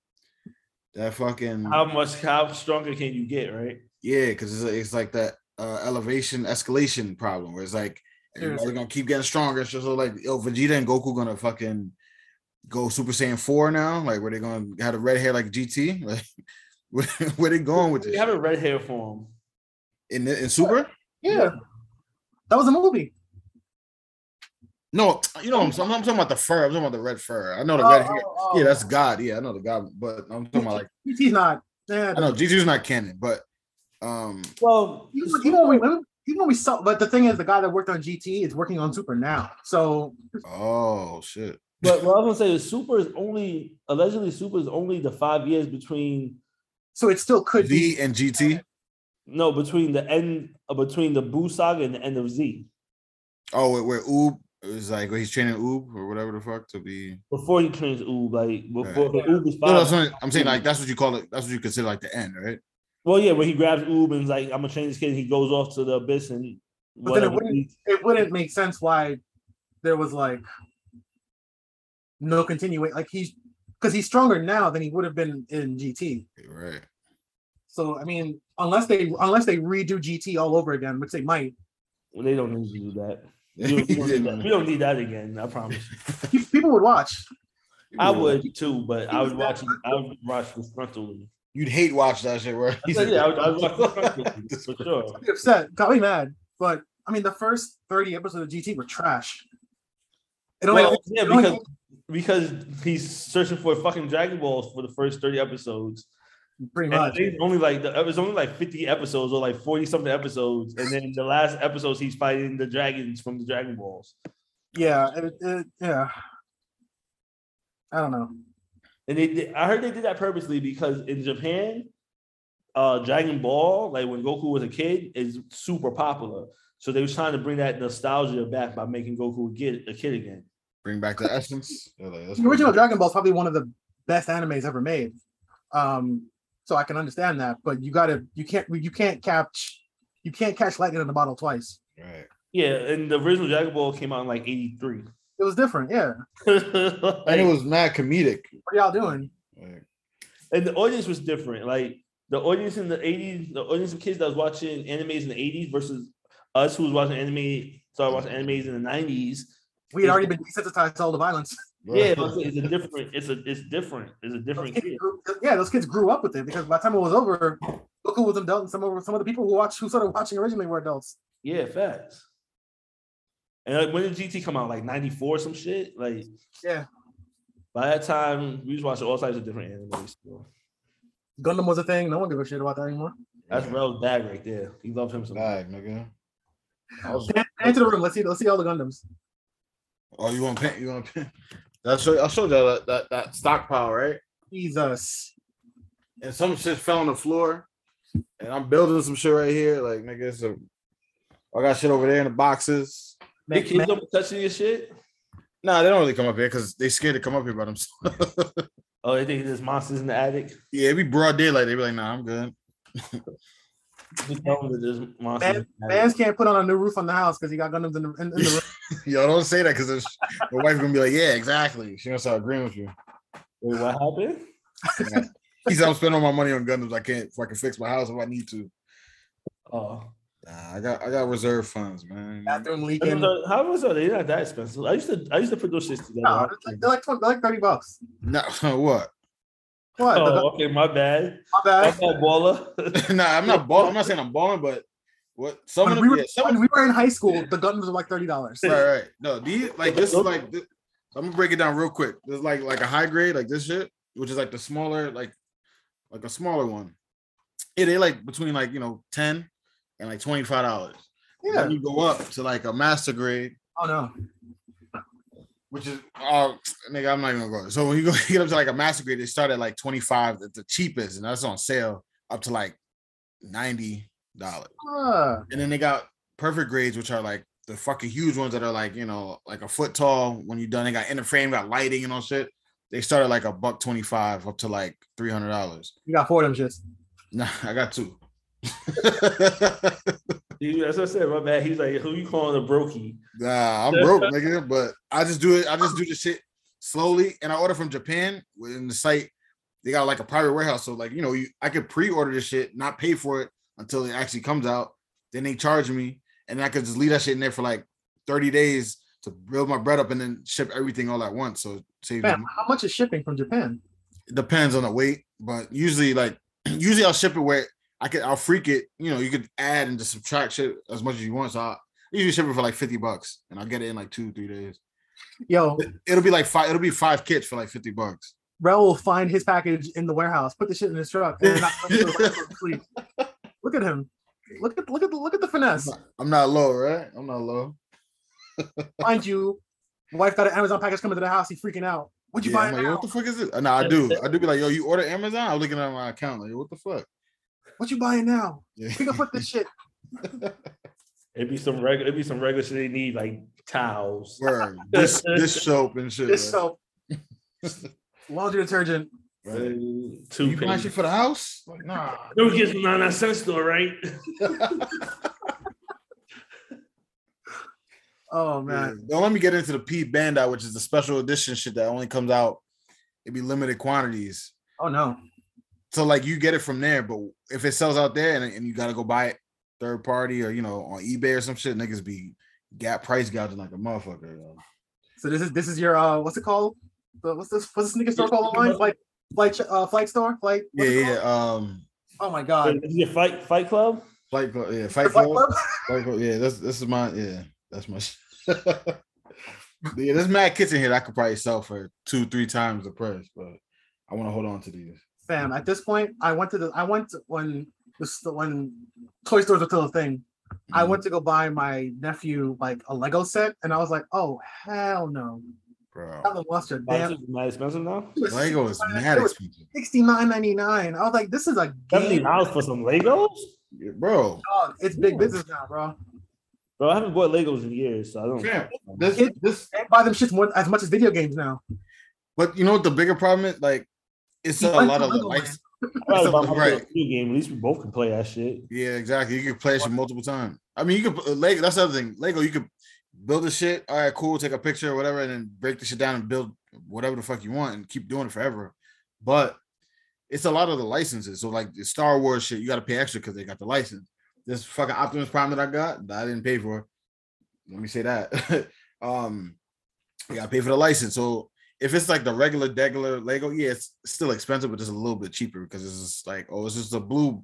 That fucking How much? How stronger can you get? Right? yeah, because it's, it's like that uh elevation escalation problem where it's like they're gonna keep getting stronger. It's just like yo, Vegeta and Goku gonna fucking go Super Saiyan four now. Like where they gonna have a red hair like GT? <laughs> Like where, where they going with this? You have a red hair form. in in Super? Yeah. That was a movie. No, you know, I'm, I'm talking about the fur. I'm talking about the red fur. I know the Oh, red hair. oh, oh. Yeah, that's God. Yeah, I know the God, but I'm talking about like GT's not. Yeah, I know GT's not canon, but um, Well, even, even when we even when we saw, but the thing is, the guy that worked on GT is working on Super now. So oh shit. but what I was gonna say is Super is only allegedly Super is only the five years between so it still could be. Z and GT. no between the end uh, between the Boo saga and the end of Z Oh, where, where Oob is like where he's training Oob or whatever the fuck to be. before he trains Oob like before Right. Oob is five. that's what I'm saying. Like that's what you call it. That's what you consider like the end, right? Well, yeah, when he grabs Oob and is like, "I'm gonna train this kid," and he goes off to the abyss and But then it whatever. wouldn't it wouldn't make sense why there was like no continuing. Like he's because he's stronger now than he would have been in GT. Right. So I mean, unless they unless they redo GT all over again, which they might, Well, they don't need to do that. <laughs> We don't, don't need that. We don't need that again. I promise. people would watch. I would too, but I would watch. I would watch disgruntledly. You'd hate watch that shit, right? I said, <laughs> yeah, I would, I would watch disgruntledly <laughs> for sure. I'd be upset, got me mad. But I mean, the first thirty episodes of GT were trash. It only, Well, yeah, it only- because because he's searching for fucking Dragon Balls for the first thirty episodes. pretty And much. only like the, it was only like fifty episodes or like forty something episodes, and then the last episodes he's fighting the dragons from the Dragon Balls. Yeah, it, it, yeah. I don't know. And they, did- I heard they did that purposely because in Japan, uh, Dragon Ball, like when Goku was a kid, is super popular. So they was trying to bring that nostalgia back by making Goku get a kid again. Bring back the essence. Like, The original. Dragon Ball is probably one of the best animes ever made. Um, so I can understand that, but you gotta, you can't, you can't catch, you can't catch lightning in the bottle twice. Right. Yeah, and the original Dragon Ball came out in like '83. It was different, yeah. <laughs> And it was mad comedic. What are y'all doing? Like, and the audience was different. Like the audience in the 80s, the audience of kids that was watching animes in the 80s versus us who was watching anime, started watching animes in the 90s. We had already been desensitized to all the violence. Yeah, it's a different, it's a it's different. It's a different kids kid. grew- yeah, those kids grew up with it because by the time it was over, Goku was an adult, and some of some of the people who watched who started watching originally were adults. Yeah, facts. And like, when did GT come out? Like 94 some shit? Like Yeah, by that time, we was watching all types of different anime. still. Gundam was a thing. No one gives a shit about that anymore. That's Rel's bag right there. He loved him some. bag, nigga. I was- Pan, pan the room. Let's see. Let's see all the Gundams. oh, you want paint? You want paint? That's I showed you that, that that stockpile, right? Jesus. And some shit fell on the floor, and I'm building some shit right here. Like nigga, it's a, I got shit over there in the boxes. The Man, kids man, don't be touching your shit. Nah, they don't really come up here because they scared to come up here by themselves. <laughs> Oh, they think there's monsters in the attic. yeah, it be broad daylight. They be like, nah, I'm good. Just tell them that there's monsters. man, in man's can't put on a new roof on the house because he got Gundams in the, in, in the room. <laughs> Yo, don't say that because the wife's gonna be like, yeah, exactly. She gonna start agreeing with you. Wait, what happened? He said, I'm spending all my money on Gundams. I can't if I can fix my house if I need to. Oh, Nah, I got I got reserve funds, man. Bathroom I leaking. don't know, how was that? They're not that expensive. I used to, I used to put those shits together. No, it's like- they're like 20, they're like thirty bucks. No, <laughs> what? What? Oh, Gun- okay, my bad. my My bad. bad, baller. <laughs> nah, I'm not balling. I'm not saying I'm balling, but what some When of we, them, were, yeah, some when we were in high school, the Gundams were like thirty dollars. right, right. No, these like this is like this, I'm gonna break it down real quick. There's like like a high grade like this shit, which is like the smaller like like a smaller one. Yeah, they like between like you know ten and like twenty five dollars. Yeah. Then you go up to like a master grade, Oh no. which is oh nigga, I'm not even gonna go. So when you go <laughs> get up to like a master grade, they start at like 25 at the cheapest, and that's on sale up to like 90 dollars. Ah, And then they got perfect grades, which are like the fucking huge ones that are like, you know, like a foot tall when you're done. They got inner frame, got lighting and all shit. They started like a buck 25 up to like $300. you got four of them shits. Nah, <laughs> I got two. He- As I said, my bad. He's like, who you calling a brokey? nah, I'm broke, nigga, but I just do it. I just do the shit slowly. And I order from Japan in the site. They got like a private warehouse. So, like, you know, you I could pre-order this shit, not pay for it until it actually comes out. Then they charge me, and I could just leave that shit in there for like 30 days to build my bread up and then ship everything all at once. So it saves Man, how much is shipping from Japan? It depends on the weight, but usually like <clears throat> usually I'll ship it where I could I'll freak it. You know, you could add and just subtract shit as much as you want. So I, usually ship it for like fifty bucks, and I'll get it in like two three days. Yo, It'll be like five. It'll be five kits for like fifty bucks. Rel will find his package in the warehouse, put the shit in his truck, and not. <laughs> Look at him. Look at look at the look at the finesse. I'm not low, right? I'm not low. <laughs> Mind you, wife got an Amazon package coming to the house. He freaking out. What you Yeah, I'm like, what the fuck is it? No, I do. I do be like, yo, you order Amazon? I'm looking at my account. Like, what the fuck? What you buying now? Yeah. Pick up with this shit. <laughs> It'd be some regular. It'd be some regular shit they need like towels. Word. <laughs> This this soap and shit. This right? soap, <laughs> laundry detergent. Right. You Two buying shit for the house? Like, nah. Don't get from that cent store, right? Oh Yeah. man, Don't let me get into the P Bandai, which is the special edition shit that only comes out. It'd be limited quantities. oh no. So like you get it from there, but if it sells out there and, and you gotta go buy it third party or you know on eBay or some shit, niggas be gap price gouging like a motherfucker. yo. So this is this is your uh what's it called? The, what's this what's this sneaker store called online? Flight flight uh flight store? Flight Yeah, yeah. Um Oh my god. Is your fight Fight Club? Fight Club, yeah, Fight Flight Club. Club? <laughs> Fight Club, yeah, that's this is my yeah, that's my sh- <laughs> yeah, there's mad kits in here that I could probably sell for two, three times the price, but I want to hold on to these. Fam, at this point, I went to the I went to when this when toy stores were still a thing. I Mhm. went to go buy my nephew like a Lego set, and I was like, "Oh hell no! bro. Haven't lost your damn Damn. Mad expensive now. Lego is mad expensive. sixty nine ninety nine. I was like, "This is a Seventy game, dollars for some Legos, Yeah, bro. dog. It's big business now, bro. bro. I haven't bought Legos in years, so I don't. Fam, This, It- this, They buy them shits more as much as video games now. but you know what the bigger problem is? Like, it's He a lot of the Lego. I'd rather buy my Right. game. At least we both can play that shit. Yeah, exactly. You can play shit multiple times. I mean, you could uh, Lego. That's the other thing. Lego, you could build the shit. All right, cool. Take a picture or whatever, and then break the shit down and build whatever the fuck you want and keep doing it forever. But it's a lot of the licenses. So like the Star Wars shit, you got to pay extra because they got the license. This fucking Optimus Prime that I got, that I didn't pay for. Let me say that. <laughs> um, you got to pay for the license. So if it's like the regular, regular Lego, yeah, it's still expensive, but just a little bit cheaper because it's just like, oh, it's just the blue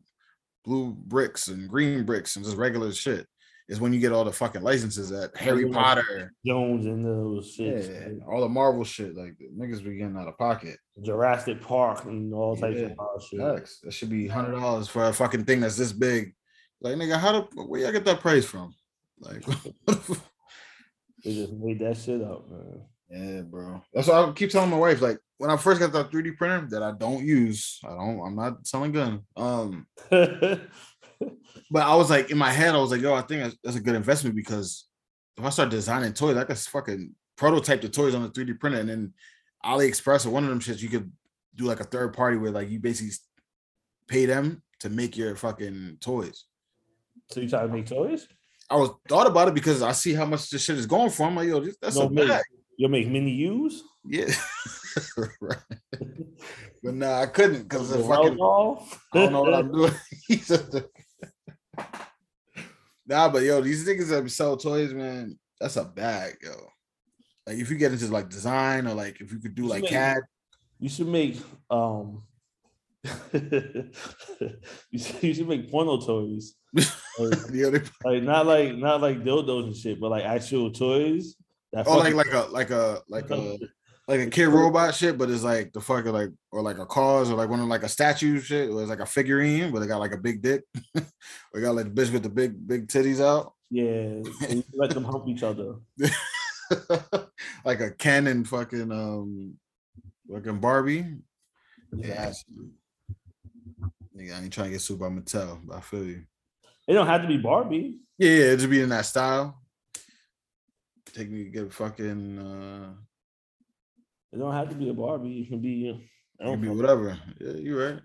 blue bricks and green bricks and just regular shit is when you get all the fucking licenses at Harry Potter, Jones and those yeah, shit. all the Marvel shit. Like niggas be getting out of pocket. Jurassic Park and all types Yeah, of shit. Facts. That should be hundred dollars for a fucking thing that's this big. Like nigga, how do where y'all get that price from? Like, <laughs> They just made that shit up, man. Yeah, bro. That's why I keep telling my wife. Like when I first got that 3D printer that I don't use, I don't. I'm not selling gun. Um, <laughs> but I was like in my head, I was like, yo, I think that's, that's a good investment because if I start designing toys, I could fucking prototype the toys on the 3D printer and then AliExpress or one of them shits, you could do like a third party where like you basically pay them to make your fucking toys. so you try to make toys? I was thought about it because I see how much this shit is going for. I'm like, yo, that's No, a bag. You'll make mini U's? Yeah. <laughs> right. But nah, I couldn't because The fucking Wells I don't know what I'm doing. <laughs> <laughs> Nah, but yo, these niggas that sell toys, man, that's a bag, yo. Like if you get into like design or like if you could do You like should CAD, You should make um you, should, you should make porno toys. Like, the other, like, not like not like dildos and shit, but like actual toys. That oh, like like a like a like a <laughs> like a Kidrobot shit, but it's like the fucking like or like a KAWS or like one of like a statue shit, or it's like a figurine, but it got like a big dick. <laughs> we got like the bitch with the big big titties out. yeah, let them hump each other. <laughs> like a and fucking um fucking Barbie. Yeah. Nigga, I ain't trying to get sued by Mattel, but I feel you. It don't have to be Barbie. Yeah, yeah, it just be in that style. Take me to get fucking uh It don't have to be a Barbie. It can be. I don't can be know. whatever. Yeah, you're right.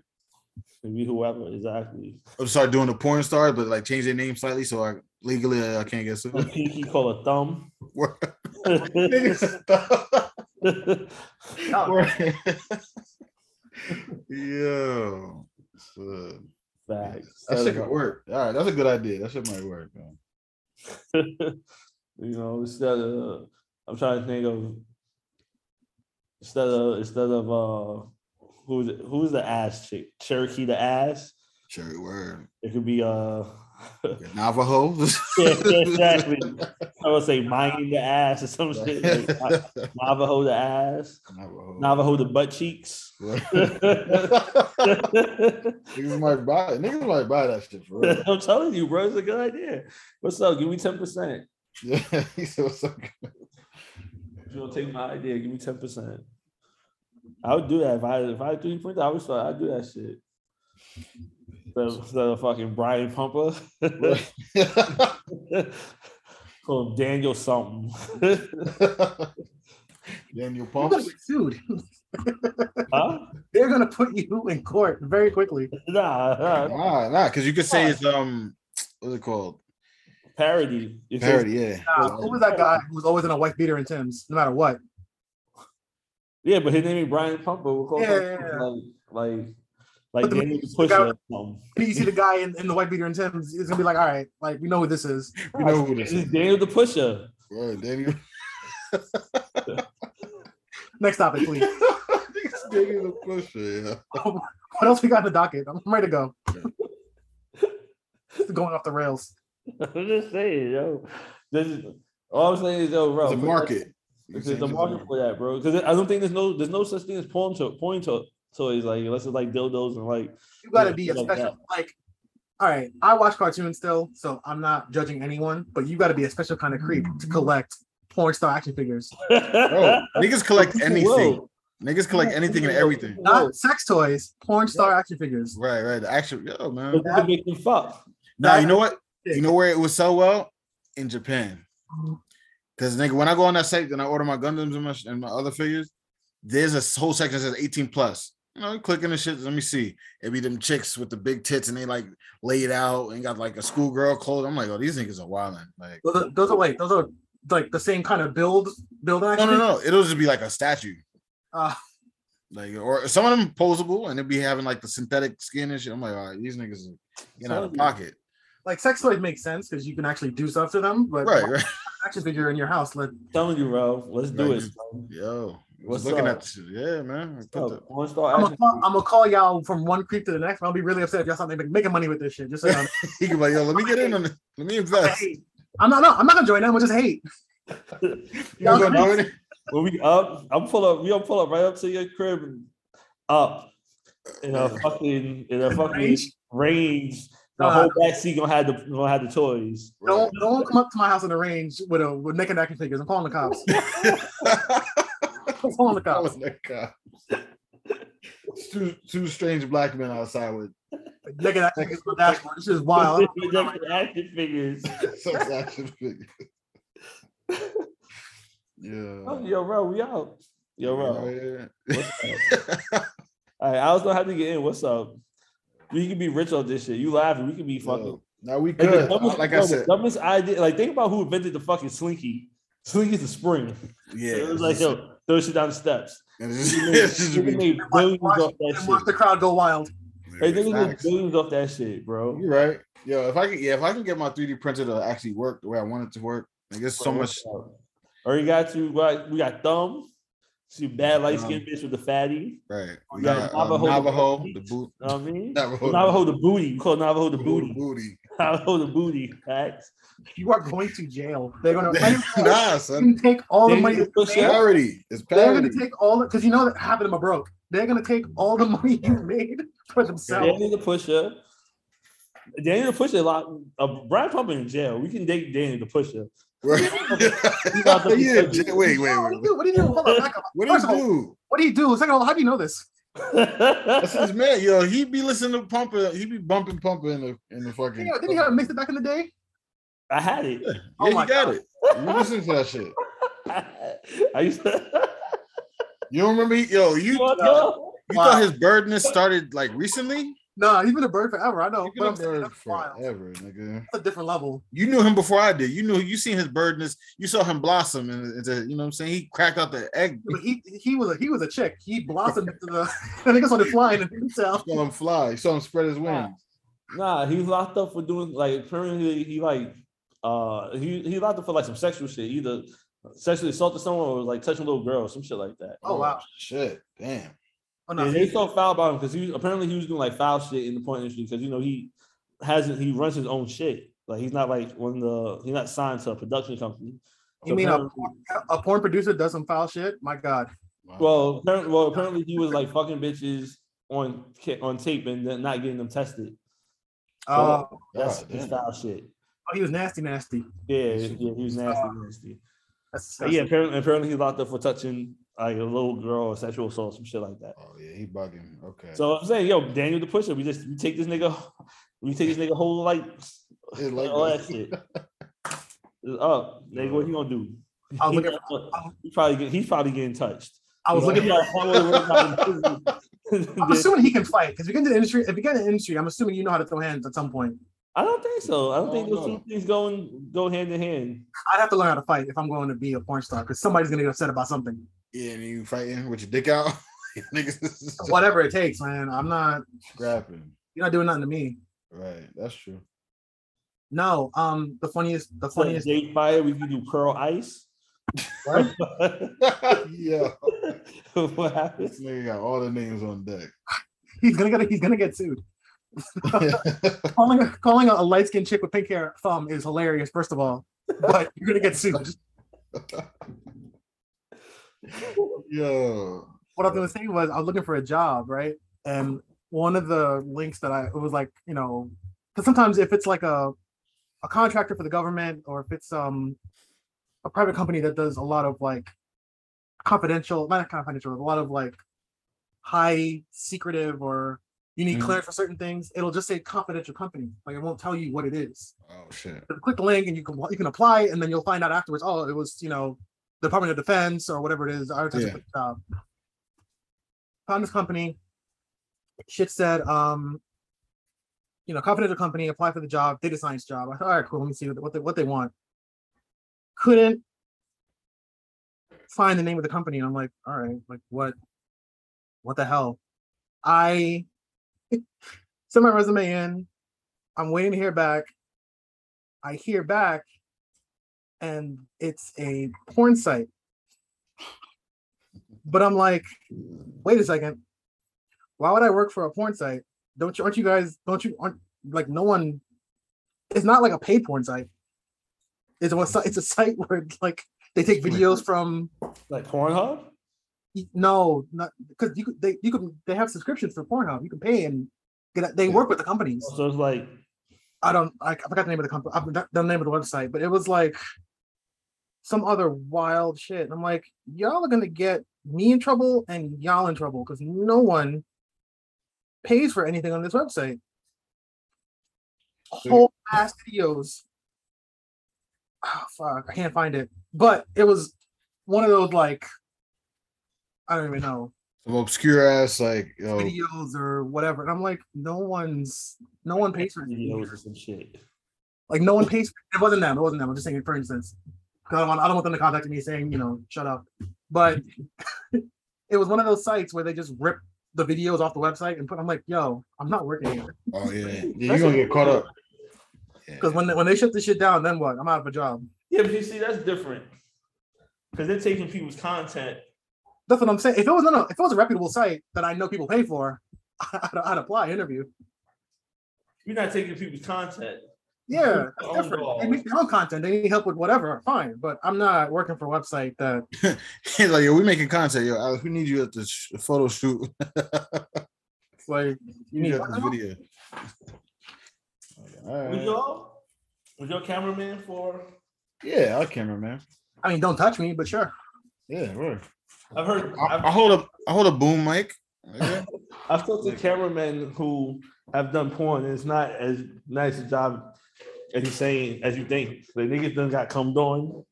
It can be whoever exactly. I'll start doing the porn stars, but like change their name slightly so I legally uh, I can't get A sued. pinky call a thumb. <laughs> <laughs> <laughs> Yo. So, Facts. that shit could work. All right, that's a good idea. That shit might work, man. You know, instead of I'm trying to think of instead of instead of uh who's who's the ass chick? Cherokee D'Ass. Cherry word. It could be uh Navajo. <laughs> Yeah, exactly. I would say mining the ass or some shit. Like, <laughs> Navajo the ass. Navajo. Navajo the butt cheeks. <laughs> Niggas might buy it. Niggas might buy that shit for real. I'm telling you, bro, it's a good idea. What's up? Give me 10%. <laughs> Yeah, he said what's up. If you don't take my idea, give me 10%. I would do that if I if I had three points, I would start, I'd do that shit. Instead of- fucking Brian Pumper. <laughs> Call him Daniel something. <laughs> Daniel You're gonna Pumps. get sued. huh? They're gonna put you in court very quickly. Nah, nah, Nah, nah, because you could say it's um, what's it called? Parody. It says- Parody, yeah. Nah, who was that guy who was always in a white beater in Tim's, no matter what? Yeah, but his name is Brian Pumper. We'll call Yeah, him yeah, yeah. like like like But the- Daniel the the Pusher. guy- or. When you see the guy in, in the white beater and Tim's, it's gonna be like, all right, like we know who this is. <laughs> We know who this is. Daniel the Pusher. Right, Daniel. <laughs> Next topic, please. <laughs> Niggas Daniel the Pusher, yeah. Oh, what else we got in the docket? I'm ready to go. Going off the rails. <laughs> I'm just saying, yo. This is all I'm saying is, yo, bro. It's a market. There's a market for that, bro. Because I don't think there's no there's no such thing as porn to porn to toys like unless it's like dildos and like You gotta Yeah, be a special like. All right, I watch cartoons still, so I'm not judging anyone. But you got to be a special kind of creep to mm-hmm. collect porn star action figures, <laughs> Bro, niggas collect anything. will. Niggas collect anything and everything. not Whoa. sex toys. Porn star action figures. Right, right. The actual, yo, man. But they can make fuck. Now you know what? You know where it was so well in Japan. Because nigga, when I go on that site and I order my Gundams and my, and my other figures, there's a whole section that says 18 plus. You know, clicking the shit. Let me see. It be them chicks with the big tits and they like laid out and got like a schoolgirl clothes. I'm like, oh, these niggas are wilding. Like, Those are, those are wait, those are like the same kind of build build no, action. no, no. It'll just be like a statue. Uh, Like, or some of them posable and it'll be having like the synthetic skin and shit. I'm like, all right, these niggas are getting out of pocket. Like sex toys make sense because you can actually do stuff to them, but Right, <laughs> right. action figure in your house, let telling you, bro. Let's do Right. it. son. Yo, What's was looking up? at the shit. Yeah, man. Put the... I'm gonna, call. I'm gonna call y'all from one creep to the next. I'll be really upset if y'all something making, making money with this shit. Just so y'all <laughs> he can be like, yo, let me get in on it. Let me invest. I'm not. No, I'm not gonna join them. I just hate. <laughs> You Y'all gonna gonna- do it? when we up, I'm pull up. We gonna pull up right up to your crib and up in a fucking in a fucking Range? range. The Uh, whole back seat gonna have the gonna have the toys. Don't don't come up to my house in the range with a with naked action figures. I'm calling the cops. <laughs> I'm calling the cops. Calling the cops. Two two strange black men outside with Naked action figures on dashboard. This is wild. <laughs> Different action figures. <laughs> some action figures. Yeah. Oh, yo, bro, we out. Yo, bro. Yeah, What's up? yeah. All right, I was gonna have to get in. What's up? We can be rich on this shit. You laughing? We can be fucking. Yo, Now we Like, could, dumbest- like I the said, dumbest idea. Like, think about who invented the fucking slinky. Slinky's the spring. yeah. it was like, yo, throw shit down the steps. it's They just- made, <laughs> it's just they be- made billions watch- off that and watch shit. the crowd go wild. Hey, niggas made Facts. billions off that shit, bro. You're right. Yo, if I can, yeah, if I can get my 3D printer to actually work the way I want it to work, like there's so much. Or you got to, we got, we got thumb. See bad light skinned bitch with the fatty. Right. We You got got uh, Navajo, Navajo, the the boot. You know what I mean? Navajo, <laughs> Navajo the booty. You call Navajo the Navajo, booty. booty. <laughs> Navajo the booty. Facts. You are going to jail. They're gonna <laughs> nah, you son. can take all the money. Daniel you Pusher? made. Parody. They're gonna take all the because you know that half of them are broke. They're gonna take all the money you made for themselves. Danny the Pusher. Danny the Pusher, a lot. Uh, Brad Pumper in jail. We can date Danny the Pusher. Right. about <laughs> yeah, fucking- <laughs> wait, wait, What do wait. you do? What do you do? Hold on, back up. What do First all, you do? What do you do? Second of all, how do you know this? That's his <laughs> man. Yo, he be listening to Pumper. He be bumping Pumper in the in the fucking. Didn't he, didn't he have it mixed it back in the day? I had it. Yeah, Oh you got God. it. You listen to that shit. I used to. You don't remember? Yo, you What you the- thought his birdness started like recently? No, he's been a bird forever. I know. You But I'm been a saying bird that's forever, nigga. That's a different level. You knew him before I did. You knew you seen his birdness. You saw him blossom, and into you know what I'm saying. He cracked out the egg. But he he was a he was a chick. He blossomed into the <laughs> I think started flying and you tell. You saw him fly. You saw him spread his wings. Nah, he was locked up for doing like apparently he like uh he he locked up for like some sexual shit, either sexually assaulted someone or like touching a little girl, some shit like that. Oh wow. Shit, damn. Oh no. Yeah, they felt foul about him because he apparently he was doing like foul shit in the porn industry because you know he hasn't he runs his own shit. Like he's not like one of the he's not signed to a production company. You mean a, a porn producer does some foul shit? My God. Wow. well, apparently, well, apparently he was like fucking bitches on on tape and then not getting them tested. Oh, That's God his foul shit. Oh, he was nasty, nasty. Yeah, yeah, he was nasty, nasty. That's, But yeah, apparently, apparently he's locked up for touching like a little girl or sexual assault, some shit like that. Oh yeah, he bugging. Okay. So I'm saying, yo, Daniel the Pusher, we just we take this nigga, we take this nigga whole like, It's like all that that. shit. <laughs> It's up, nigga. What he gonna do? I was He, looking he probably get, he's probably getting touched. I was You know, looking for. got one way to work out in prison. <laughs> I'm assuming he can fight because if you get into the industry, if you get in the industry, I'm assuming you know how to throw hands at some point. I don't think so. I don't I think don't those two things go in, go hand in hand. I'd have to learn how to fight if I'm going to be a porn star because somebody's gonna get upset about something. Yeah, and you fighting with your dick out. <laughs> Niggas Whatever it takes, man. I'm not. scrapping. You're not doing nothing to me. Right, that's true. No. Um. The funniest. The funniest. Jade Fire, we can do Pearl Ice. What? <laughs> yeah, <laughs> what happened? this nigga got all the names on deck. He's gonna get. He's gonna get sued. calling a, calling a light skinned chick with pink hair thumb is hilarious. First of all, but you're gonna get sued. Yo, what I was gonna say was I was looking for a job, right? And one of the links that I it was like, you know, because sometimes if it's like a a contractor for the government or if it's um a private company that does a lot of like confidential, not confidential, a lot of like high secretive or you need Mhm. clearance for certain things, it'll just say confidential company. Like it won't tell you what it is. oh shit. So click the link and you can you can apply and then you'll find out afterwards. Oh, it was you know Department of Defense or whatever it is. advertising Yeah. job. Found this company. Shit said, um, you know, confidential company. Apply for the job. Data science job. I thought, all right, cool. Let me see what they what they want. Couldn't find the name of the company, and I'm like, all right, like what? What the hell? I <laughs> sent my resume in. I'm waiting to hear back. I hear back, and it's a porn site. But I'm like, wait a second. Why would I work for a porn site? Don't you aren't you guys don't you aren't like no one it's not like a paid porn site. It's a it's a site <laughs> where like they take videos from Like Pornhub? no, not because you could they you could they have subscriptions for Pornhub. You can pay and get they work with the companies. So it's like I don't I, I forgot the name of the company. The name of the website, but it was like some other wild shit. And I'm like, y'all are gonna get me in trouble and y'all in trouble because no one pays for anything on this website. Whole ass videos. Oh fuck, I can't find it. But it was one of those like I don't even know Some obscure ass like yo. videos or whatever. And I'm like, no one's no one pays for videos it. or some shit. Like no one pays. For, it wasn't them. It wasn't them. I'm just saying, for instance, because I don't want I don't want them to contact me saying, you know, shut up. But <laughs> it was one of those sites where they just rip the videos off the website and put. I'm like, yo, I'm not working here Oh yeah, yeah. You're gonna get caught up. <laughs> Yeah. because when they, when they shut this shit down, then what? I'm out of a job. Yeah, but you see, that's different. Because they're taking people's content. That's what I'm saying. If it was no, no, if it was a reputable site that I know people pay for, <laughs> I'd, I'd apply interview. You're not taking people's content. Yeah, Oh, that's different. no. They make their own content. They need help with whatever. Fine, but I'm not working for a website that <laughs> He's like, yo, we making content, yo. Alex, we need you at the sh- photo shoot. <laughs> it's like you you need. need at the video. All Was right. your was your cameraman for? Yeah, I cameraman. I mean, don't touch me, but sure. Yeah, right. I've heard. I, I've, I hold a I hold a boom mic. Okay. <laughs> I've talked to cameramen who have done porn, and it's not as nice a job as you saying as you think. The niggas done got come on.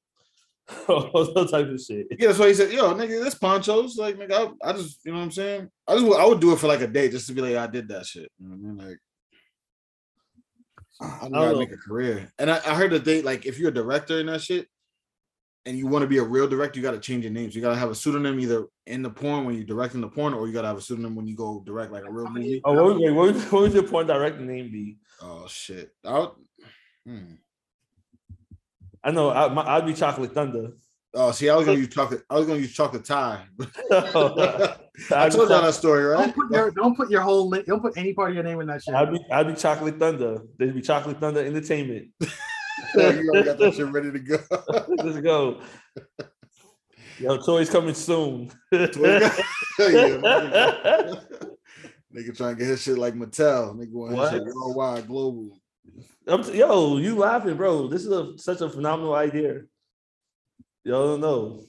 <laughs> All type of shit. Yeah, that's why he said, "Yo, nigga, this ponchos like, nigga, I, I just, you know what I'm saying? I just, I would do it for like a day just to be like, I did that shit. You know what I mean? Like, I gotta know. make a career. And I, I heard that they like, if you're a director and that shit, and you want to be a real director, you got to change your names. You got to have a pseudonym either in the porn when you're directing the porn, or you got to have a pseudonym when you go direct like a real movie. Oh, what, wait, what, would- what would your porn director name be? Oh shit! I would, hmm. I know I, my, I'd be Chocolate Thunder. Oh, see, I was gonna <laughs> use chocolate. I was gonna use chocolate tie. <laughs> <laughs> I told y'all that story, right? Don't put your don't put your whole li- don't put any part of your name in that shit. I'd be, I'd be Chocolate Thunder. There'd be Chocolate Thunder Entertainment. You got that shit ready to go. <laughs> Let's go. Yo, toys coming soon. <laughs> <laughs> Yeah, nigga. Trying to get his shit like Mattel. Nigga want his shit worldwide, global. T- yo, you laughing, bro? This is a, such a phenomenal idea. Y'all don't know.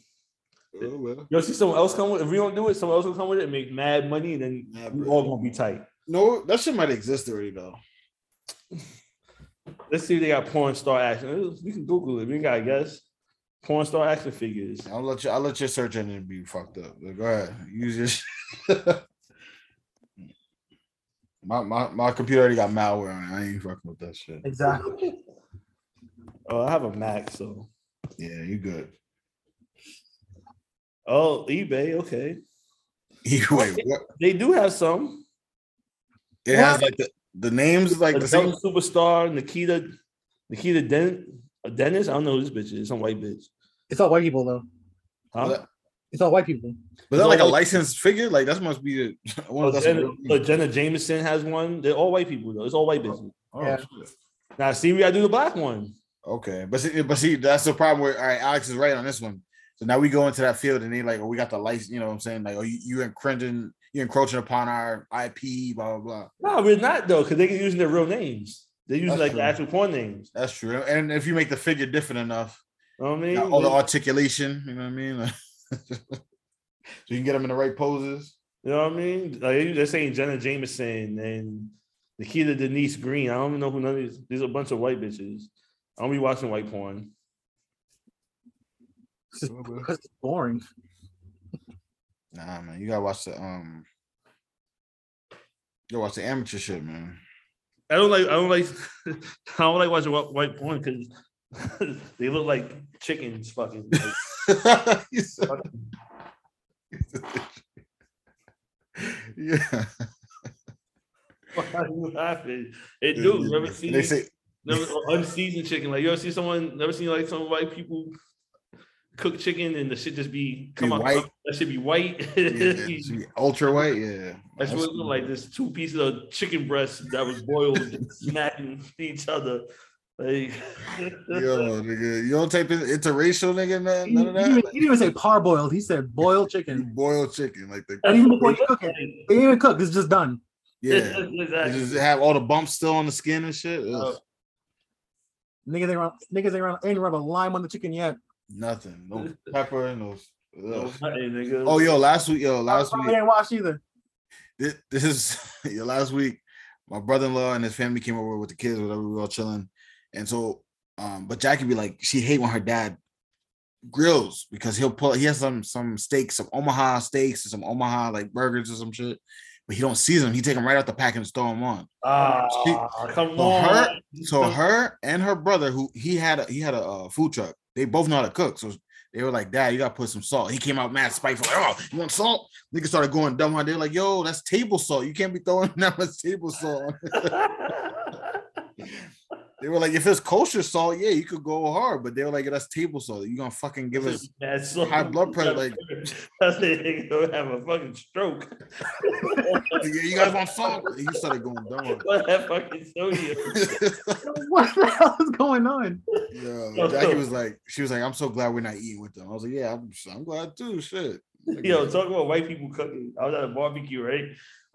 Oh, well. You'll see someone else come with. If we don't do it, someone else will come with it and make mad money, and then Nah, we all gonna be tight. No, that shit might exist already though. Let's see if they got porn star action. We can Google it. We got, I guess, porn star action figures. I'll let you. I'll let your search engine be fucked up. But go ahead, use your. <laughs> my, my my computer already got malware on it. I ain't fucking with that shit. Exactly. <laughs> Oh, I have a Mac, so. Yeah, you good. Oh, eBay. Okay, <laughs> Wait, what? they do have some. It has like the the names like The the same. Superstar Nikita, Nikita Den, Dennis. I don't know who this bitch is. Some white bitch. It's all white people though. Huh? But It's all white people. but that like a No, like- licensed figure? Like that must be the <laughs> one Oh, of that's Jenna, but oh, Jenna Jameson has one. They're all white people though. It's all white oh, bitches. oh, Yeah. shit. Now, see, we gotta do the black one. Okay, but see, but see, that's the problem. Where all right, Alex is right on this one. So now we go into that field, and they like, oh, we got the license. You know what I'm saying? Like, oh, you you encroaching, you encroaching upon our IP, blah blah blah. No, we're not though, because they're using their real names. They're using That's like true. the actual porn names. That's true. And if you make the figure different enough, You know what I mean? all the articulation, you know what I mean? <laughs> so you can get them in the right poses. You know what I mean? Like they're saying Jenna Jameson and Nikita Denise Green. I don't even know who none of these. These are a bunch of white bitches. I don't be watching white porn. It's just it's <laughs> boring. Nah, man, you gotta watch the um. You gotta watch the amateur shit, man. I don't like. I don't like. <laughs> I don't like watching white, white porn because <laughs> they look like chickens. Fucking. Like, <laughs> yeah. why you laughing? It do. Never seen. They say never unseasoned chicken. Like you ever see someone? Never seen like some white people cook chicken and the shit just be come Be on. white? That should be white. <laughs> yeah, be ultra white. Yeah, That's what it looked like. This two pieces of chicken breast that was boiled, <laughs> and smacking each other. Like, <laughs> Yo, nigga, you don't type in interracial, nigga, man. He, None of he didn't, he didn't even say parboiled. He said boiled chicken. boil chicken, like the And even before you cook it, it didn't even cook. It's just done. yeah. They exactly. just have all the bumps still on the skin and shit. Uh, ugh, Oh. Niggas ain't run, niggas ain't run, ain't run a lime on the chicken yet. Nothing, no <laughs> pepper, no. No, ugh. nothing. Oh, yo, last week, yo, last Probably week, ain't washed either. this, this is <laughs> your last week. My brother-in-law and his family came over with the kids, whatever. We were all chilling, and so, um, but Jackie be like, she hate when her dad grills because he'll pull. He has some some steaks, some Omaha steaks, and some Omaha like burgers or some shit, but he don't season them. He take them right out the pack and throw them on. Ah, come So on. her, so her and her brother, who he had, a, he had a, uh food truck. They both know how to cook, so they were like, "Dad, you gotta put some salt." He came out mad spiteful, like, "Oh, you want salt?" Niggas started going dumb. They're like, "Yo, that's table salt. You can't be throwing <laughs> that much table salt." <laughs> <laughs> on it." They were like, "If it's kosher salt, yeah, you could go hard." But they were like, "That's table salt. You gonna fucking give us?" <laughs> That's so high blood pressure, <laughs> like- that's it. Gonna have a fucking stroke. <laughs> Yeah, you guys want salt? He started going dumb. what that fucking sodium? What the hell is going on? Yeah, Jackie was like, she was like, "I'm so glad we're not eating with them." I was like, "Yeah, I'm, I'm glad too." Shit. <laughs> Yo, talk about white people cooking. I was at a barbecue, right?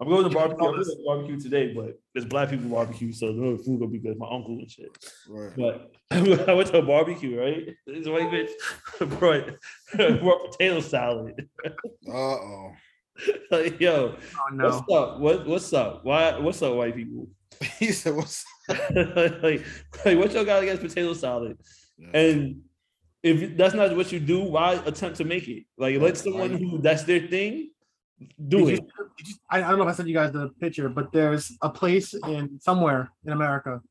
I'm going to barbecue. I'm going to barbecue today, but it's black people barbecue, so the food gonna be good. My uncle and shit. Right. But <laughs> I went to a barbecue, right? This white bitch <laughs> brought, brought potato salad. Uh oh. like, yo, Oh no. what's up? What what's up? Why what's up, white people? He said, "What's?" like, like, what y'all got against potato salad? And if that's not what you do, why attempt to make it? Like, let someone who that's their thing do Did it. you- you- I, I don't know if I sent you guys the picture, but there's a place in somewhere in America.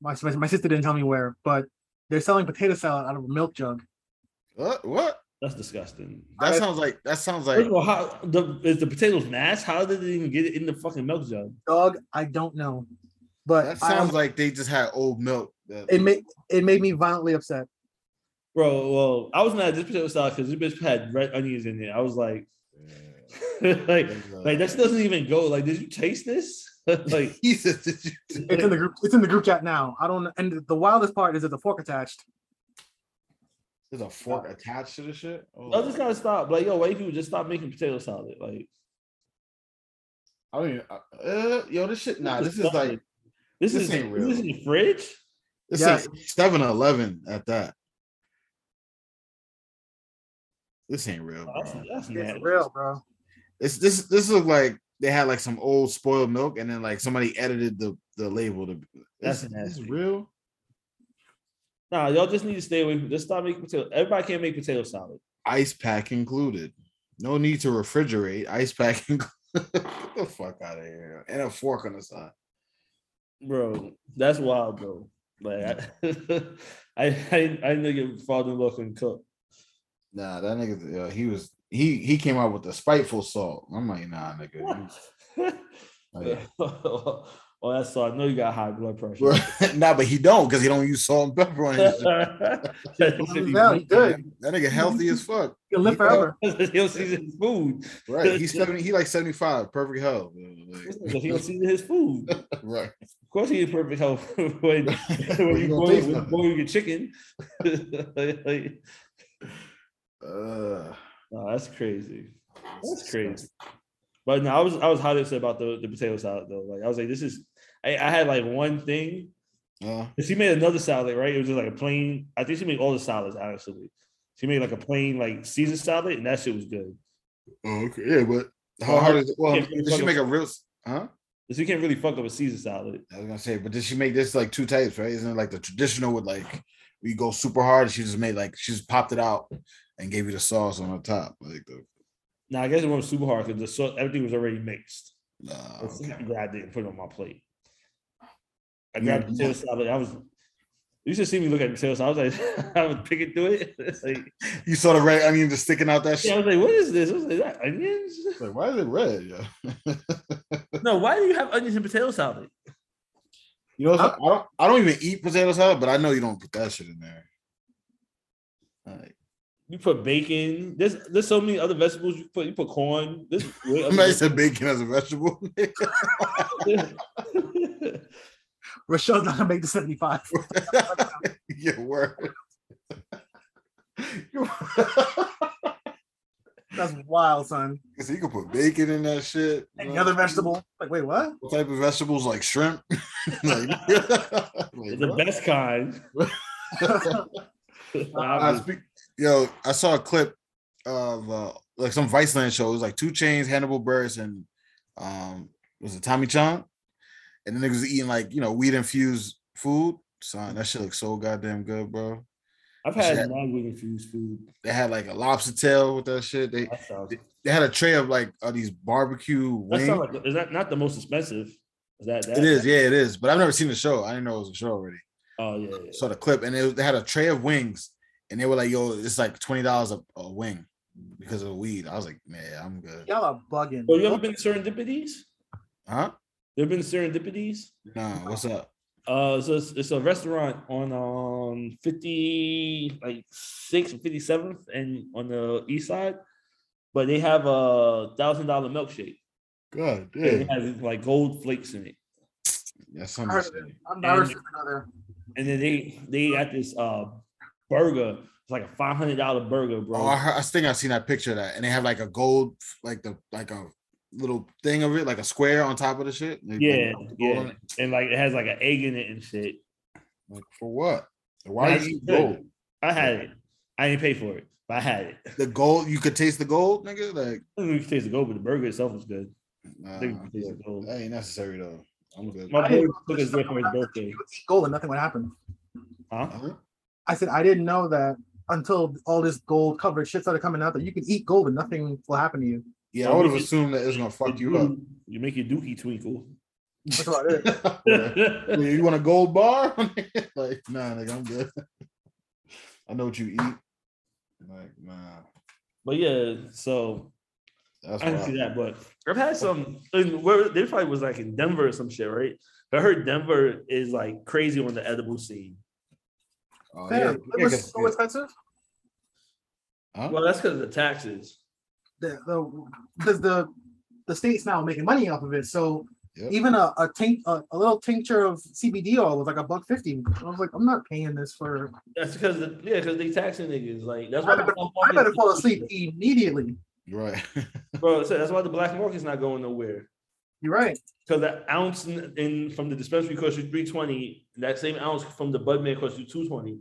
My, my, my sister didn't tell me where, but they're selling potato salad out of a milk jug. What? What? That's disgusting. That sounds like that sounds First like of all, how the is the potatoes mashed? How did they even get it in the fucking milk jug? Dog, I don't know, but that I- sounds like they just had old milk. That, it made it made me violently upset. Bro, well, I was mad at this potato salad because this bitch had red onions in it. I was like, <laughs> like, like this doesn't even go. Like, did you taste this? <laughs> like, <laughs> he said, "Did you?" It's in the group. It's in the group chat now. I don't. And the wildest part is there's a fork attached. There's a fork attached to the shit. Oh, I just gotta stop. Like, yo, white people just stop making potato salad. Like, I don't even. Uh, yo, this shit. Nah, this is like this, this is ain't real. this is in the fridge. this Yes. ain't 7-Eleven at that. This ain't real, That's, bro. that's It's real, bro. It's this. This look like they had like some old spoiled milk, and then like somebody edited the the label to. That's This, this real. Nah, y'all just need to stay away. Just stop making potato. Everybody can't make potato salad, Ice pack included. No need to refrigerate. Ice pack <laughs> included. Get the fuck out of here. And a fork on the side. bro. That's wild, bro. Like, I, <laughs> I, I, didn't- I know your father-in-law cook. Nah, that nigga. Uh, he was. He he came out with the spiteful salt. I'm like, nah, nigga. you- <laughs> like, <laughs> oh, that's so. I know you got high blood pressure. <laughs> Nah, but he don't because he don't use salt and pepper on his shit. He good. That nigga healthy as fuck. You'll live forever. He'll season his food. Right. He's 70, he like 75, perfect health. Like, He'll season his food. right. Of course, he in perfect health when, when When you you boil, when you boil your chicken. Like, Uh, no, that's crazy. That's crazy. But no, I was I was highly upset about the, the potato salad though. Like I was like, this is I, I had like one thing. uh, She made another salad, right? It was just like a plain. I think she made all the salads honestly. She made like a plain like Caesar salad, and that shit was good. oh, okay. Yeah, but how Well, hard is it? Well, really did she make a real? Huh? So you can't really fuck up a Caesar salad. I was gonna say, but did she make this like two types, right? Isn't it like the traditional with like we go super hard? She just made like she just popped it out and gave you the sauce on the top, like the. Now I guess it wasn't super hard because the sauce, everything was already mixed. Nah, okay. I grabbed it and put it on my plate. I You- grabbed the potato salad. I was. You should see me look at the potato salad. I was like, <laughs> I was picking through it. <laughs> It's like, <laughs> You saw the red onion just sticking out that yeah, I was like, what is this? I was like, is that onions? Like, why is it red? Yeah. No, why do you have onions in potato salad? You know, I don't. I don't even eat potato salad, but I know you don't put that shit in there. Like, You put bacon. There's there's so many other vegetables you put. You put corn. This way <laughs> other Somebody said bacon as a vegetable. <laughs> Rochelle's not gonna make the 75. <laughs> Your word. That's wild, son. so you can put bacon in that shit. Any other vegetable? Like, wait, what? What type of vegetables like shrimp? like, like, the what? best kind. I uh, speak, yo, I saw a clip of uh, like some Viceland show. It was like 2 Chainz, Hannibal Buress, and um, was it Tommy Chong? And the niggas was eating like you know weed infused food. Son, that shit looks so goddamn good, bro. I've had Shit. non-weed infused food. They had like a lobster tail with that shit. They That sounds. they had a tray of like uh, these barbecue wings. sounds like. Is that not the most expensive? Is that that? it is, yeah, it is. But I've never seen the show. I didn't know it was a show already. Oh yeah. yeah. Saw the clip, and it, they had a tray of wings, and they were like, "Yo, it's like twenty dollars a, a wing because of the weed." I was like, "Man, I'm good." Y'all are bugging. So you ever been to Serendipities? Huh? You ever been to Serendipities? No, what's up? Uh, so it's, it's a restaurant on um 50 like 6th and 57th and on the east side, but they have a thousand dollar milkshake. God and It damn. has like gold flakes in it, That's I something. heard to it. say. I'm nervous to go there. and then they they got this uh burger. It's like a five hundred dollar burger, bro. Oh, I, heard, I think I've seen that picture of that, and they have like a gold, like the like a little thing of it, like a square on top of the shit. They- they yeah, put yeah, and like it has like an egg in it and shit. Like for what? Why That's you gold? I had it. I didn't pay for it, but I had it. The gold, you could taste the gold, nigga. Like, I don't know you taste the gold, but the burger itself was good. nah, I think you can taste the gold. that ain't necessary though. I'm good. My I boy took us there for his birthday. You eat gold and nothing would happen. Huh? Huh? I said I didn't know that until all this gold covered shit started coming out that you can eat gold and nothing will happen to you. Yeah, I would have assumed that it's gonna fuck you up. You make your dookie twinkle. That's about it. <laughs> Yeah, you want a gold bar? <laughs> like, nah, nigga, I'm good. I know what you eat. Like, nah, but yeah, so that's I can wild. see that. But I've had some. And where they probably was like in Denver or some shit, right? I heard Denver is like crazy on the edible scene. Oh, Fam, yeah, it yeah, was 'cause- so expensive. Huh? Well, that's because of the taxes. The, the because the the state's now making money off of it. So Yep. even a a, tink, a a little tincture of CBD oil was like a buck fifty. I was like, I'm not paying this for. That's because the yeah, because they taxing niggas. Like that's why I better, I better fall asleep immediately. Right. <laughs> bro. So that's why the black market's not going nowhere. You're right. Because the ounce in, in from the dispensary costs you three twenty. That same ounce from the bud man costs you two twenty.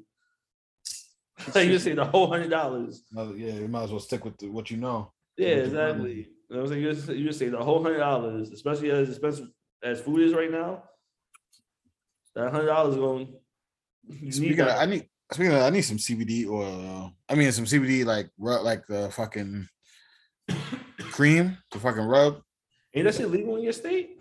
So <laughs> you just say the whole hundred dollars. Yeah, you might as well stick with the, what you know. Yeah, you exactly. You know what I'm saying? You just, you just say the whole hundred dollars, especially as expensive as food is right now. That hundred dollars going. You need Speaking of, that. I need speaking of, I need some CBD oil. uh, I mean, some CBD like rub, like the fucking <coughs> cream to fucking rub. Ain't that shit legal in your state?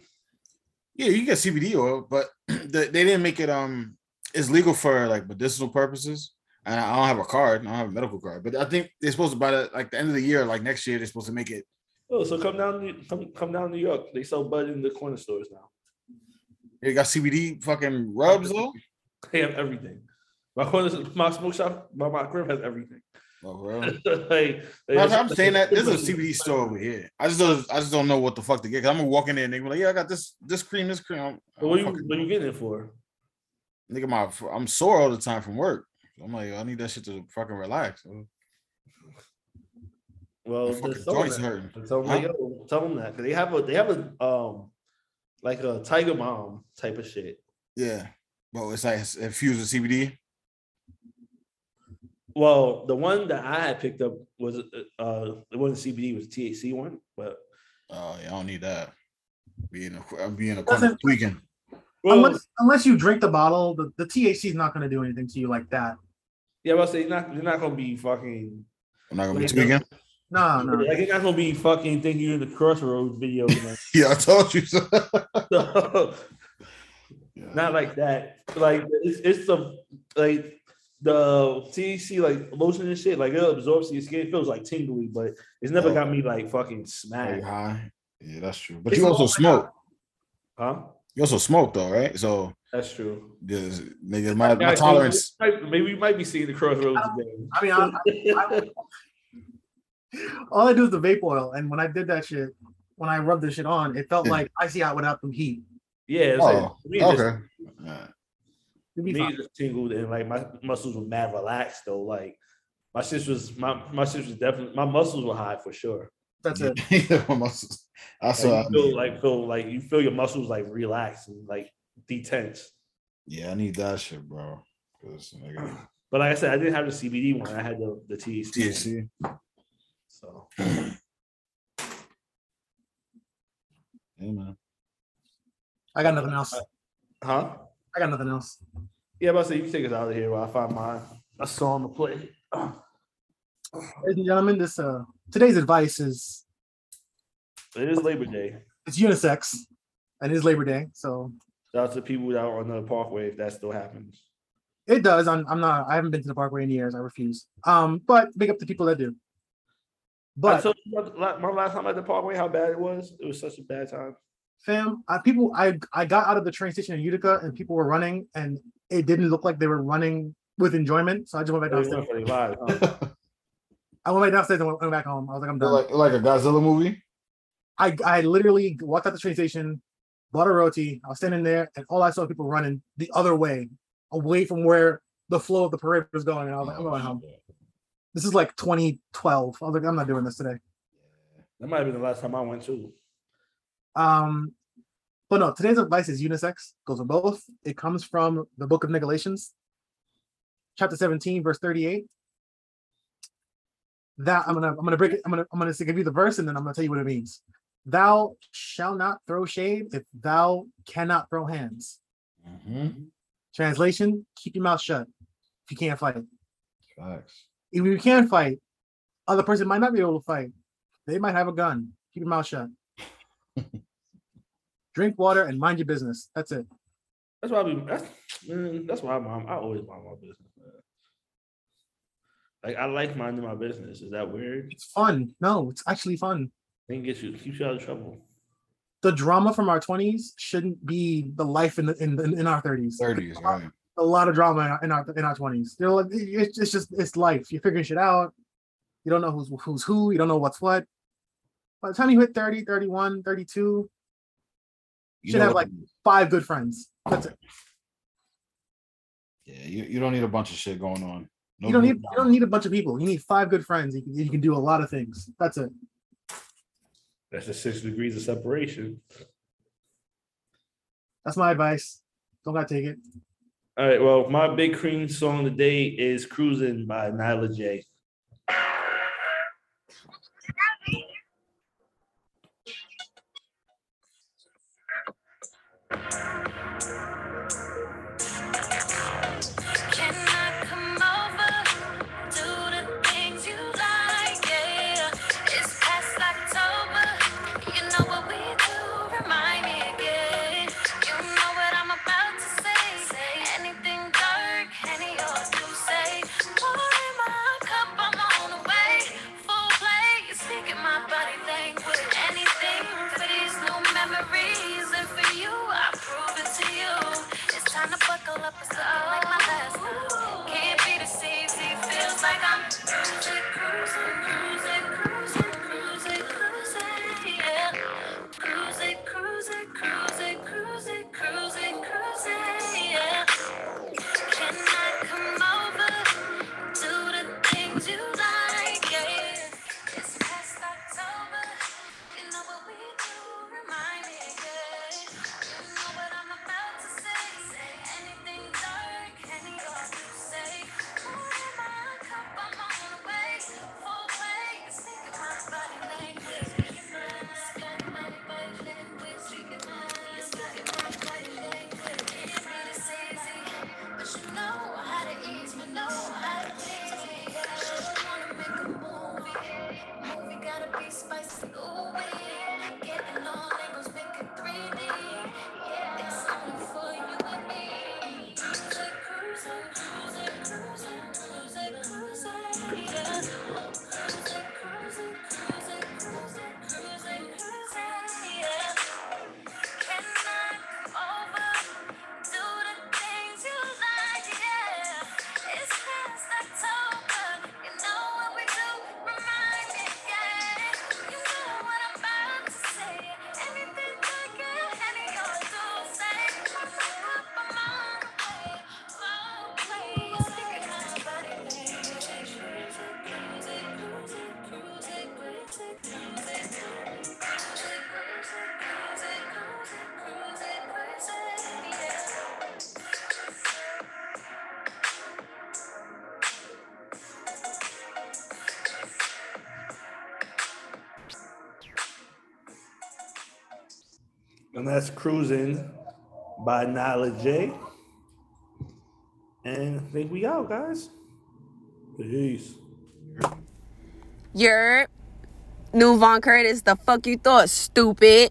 Yeah, you get CBD oil, but <clears throat> the, they didn't make it. Um, it's legal for like medicinal purposes. And I don't have a card. I don't have a medical card, but I think they're supposed to by the like the end of the year, like next year, they're supposed to make it. Oh, so come down, come come down to New York. They sell bud in the corner stores now. They got CBD fucking rubs though. They have everything. My corner, my smoke shop, my, my crib has everything. Oh, bro. <laughs> like, I'm, I'm saying that there's a <laughs> CBD store over here. I just don't, I just don't know what the fuck to get. Cause I'm gonna walk in there and they be like, "Yeah, I got this, this cream, this cream." I'm, what you what you getting it for? Nigga, my I'm sore all the time from work. I'm like, I need that shit to fucking relax. Well, My fucking just tell them joints hurting. Tell them, Huh? yo, tell them that 'cause they have a they have a um like a Tiger Balm type of shit. Yeah, but it's like infused with CBD. Well, the one that I had picked up was uh it wasn't CBD, it was THC one, but Oh yeah, I don't need that. Being a, I'm being a corner tweaking. well, unless unless you drink the bottle, the, the THC is not going to do anything to you like that. yeah, but I say you're not you're not gonna be fucking I'm not gonna be tweaking. No, no. like you're not gonna be fucking thinking you're in the crossroads video. man. <laughs> Yeah, I told you so. <laughs> So, Yeah. not like that. Like it's it's the like the THC like lotion and shit. Like it absorbs your skin. It feels like tingly, but it's never Oh. got me like fucking Very smacked. high. Yeah, that's true. But It's you also all- smoke. Huh? You also smoke though, right? So That's true. there's nigga, my, my Yeah, tolerance. Maybe, maybe we might be seeing the crossroads again. I mean, I, I, I, <laughs> all I do is the vape oil, and when I did that shit, when I rubbed this shit on, it felt Yeah. like Icy Hot without the heat. yeah, it's Oh, to me, it just- okay. Alright. It'd be me fine. just tingled and like my muscles were mad relaxed though. Like my shit was my my shit was definitely my muscles were high for sure. That's it. <laughs> My muscles. I Like, saw. you feel like feel like you feel your muscles like relax and like detense. Yeah, I need that shit, bro. nigga, <sighs> But like I said, I didn't have the CBD one. I had the the THC. THC. So Yeah, man. I got nothing else. Uh, huh? I got nothing else. Yeah, but I say you can take us out of here while I find my a song to play. Ladies and gentlemen, this uh today's advice is It is Labor Day. it's unisex and it is Labor Day, so Shout out to people out on the parkway if that still happens. it does. I'm I'm not I haven't been to the parkway in years. I refuse. Um, but big up to people that do. I But told you about the la- my last time at the parkway how bad it was. It was such a bad time. Fam, I, people I I got out of the train station in Utica and people were running and it didn't look like they were running with enjoyment. So I just went back They downstairs. went for huh? <laughs> I went back downstairs and went, went back home. I was like, I'm done. like like a Godzilla movie. I I literally walked out the train station, bought a roti. I was standing there, and all I saw people running the other way, away from where the flow of the parade was going. And I was like, I'm going home. This is like 2012. I was like, I'm not doing this today. That might have been the last time I went too. Um, but no, today's advice is unisex, goes with both. It comes from the book of Nicolations, chapter 17, verse 38. That I'm gonna I'm gonna break it, I'm gonna I'm gonna give you the verse and then I'm gonna tell you what it means. Thou shall not throw shade if thou cannot throw hands. Mhm. Translation: Keep your mouth shut if you can't fight. Facts. If you can fight, other person might not be able to fight. They might have a gun. Keep your mouth shut. <laughs> Drink water and mind your business. That's it. That's why I be. That's, man, that's why I mind. I always mind my business, man. Like I like minding my business. Is that weird? It's fun. No, it's actually fun. It gets you keeps you out of trouble. The drama from our twenties shouldn't be the life in the, in, in our thirties. Thirties, right? A lot of drama in our in our twenties. Like it's, it's just it's life. You're figuring shit out. You don't know who's who's who. You don't know what's what. By the time you hit 30, 31, 32, you should have like five good friends. That's it. Yeah, you, you don't need a bunch of shit going on. No you don't need you don't need a bunch of people. You need five good friends. You can, you can do a lot of things. That's it. That's just six degrees of separation. That's my advice. Don't gotta take it. All right. Well, my big cream song today is "Cruising" by Nyla J. That's Cruising by knowledge J. And I think we out, guys. Peace. Your new Von Curtis, the fuck you thought, stupid.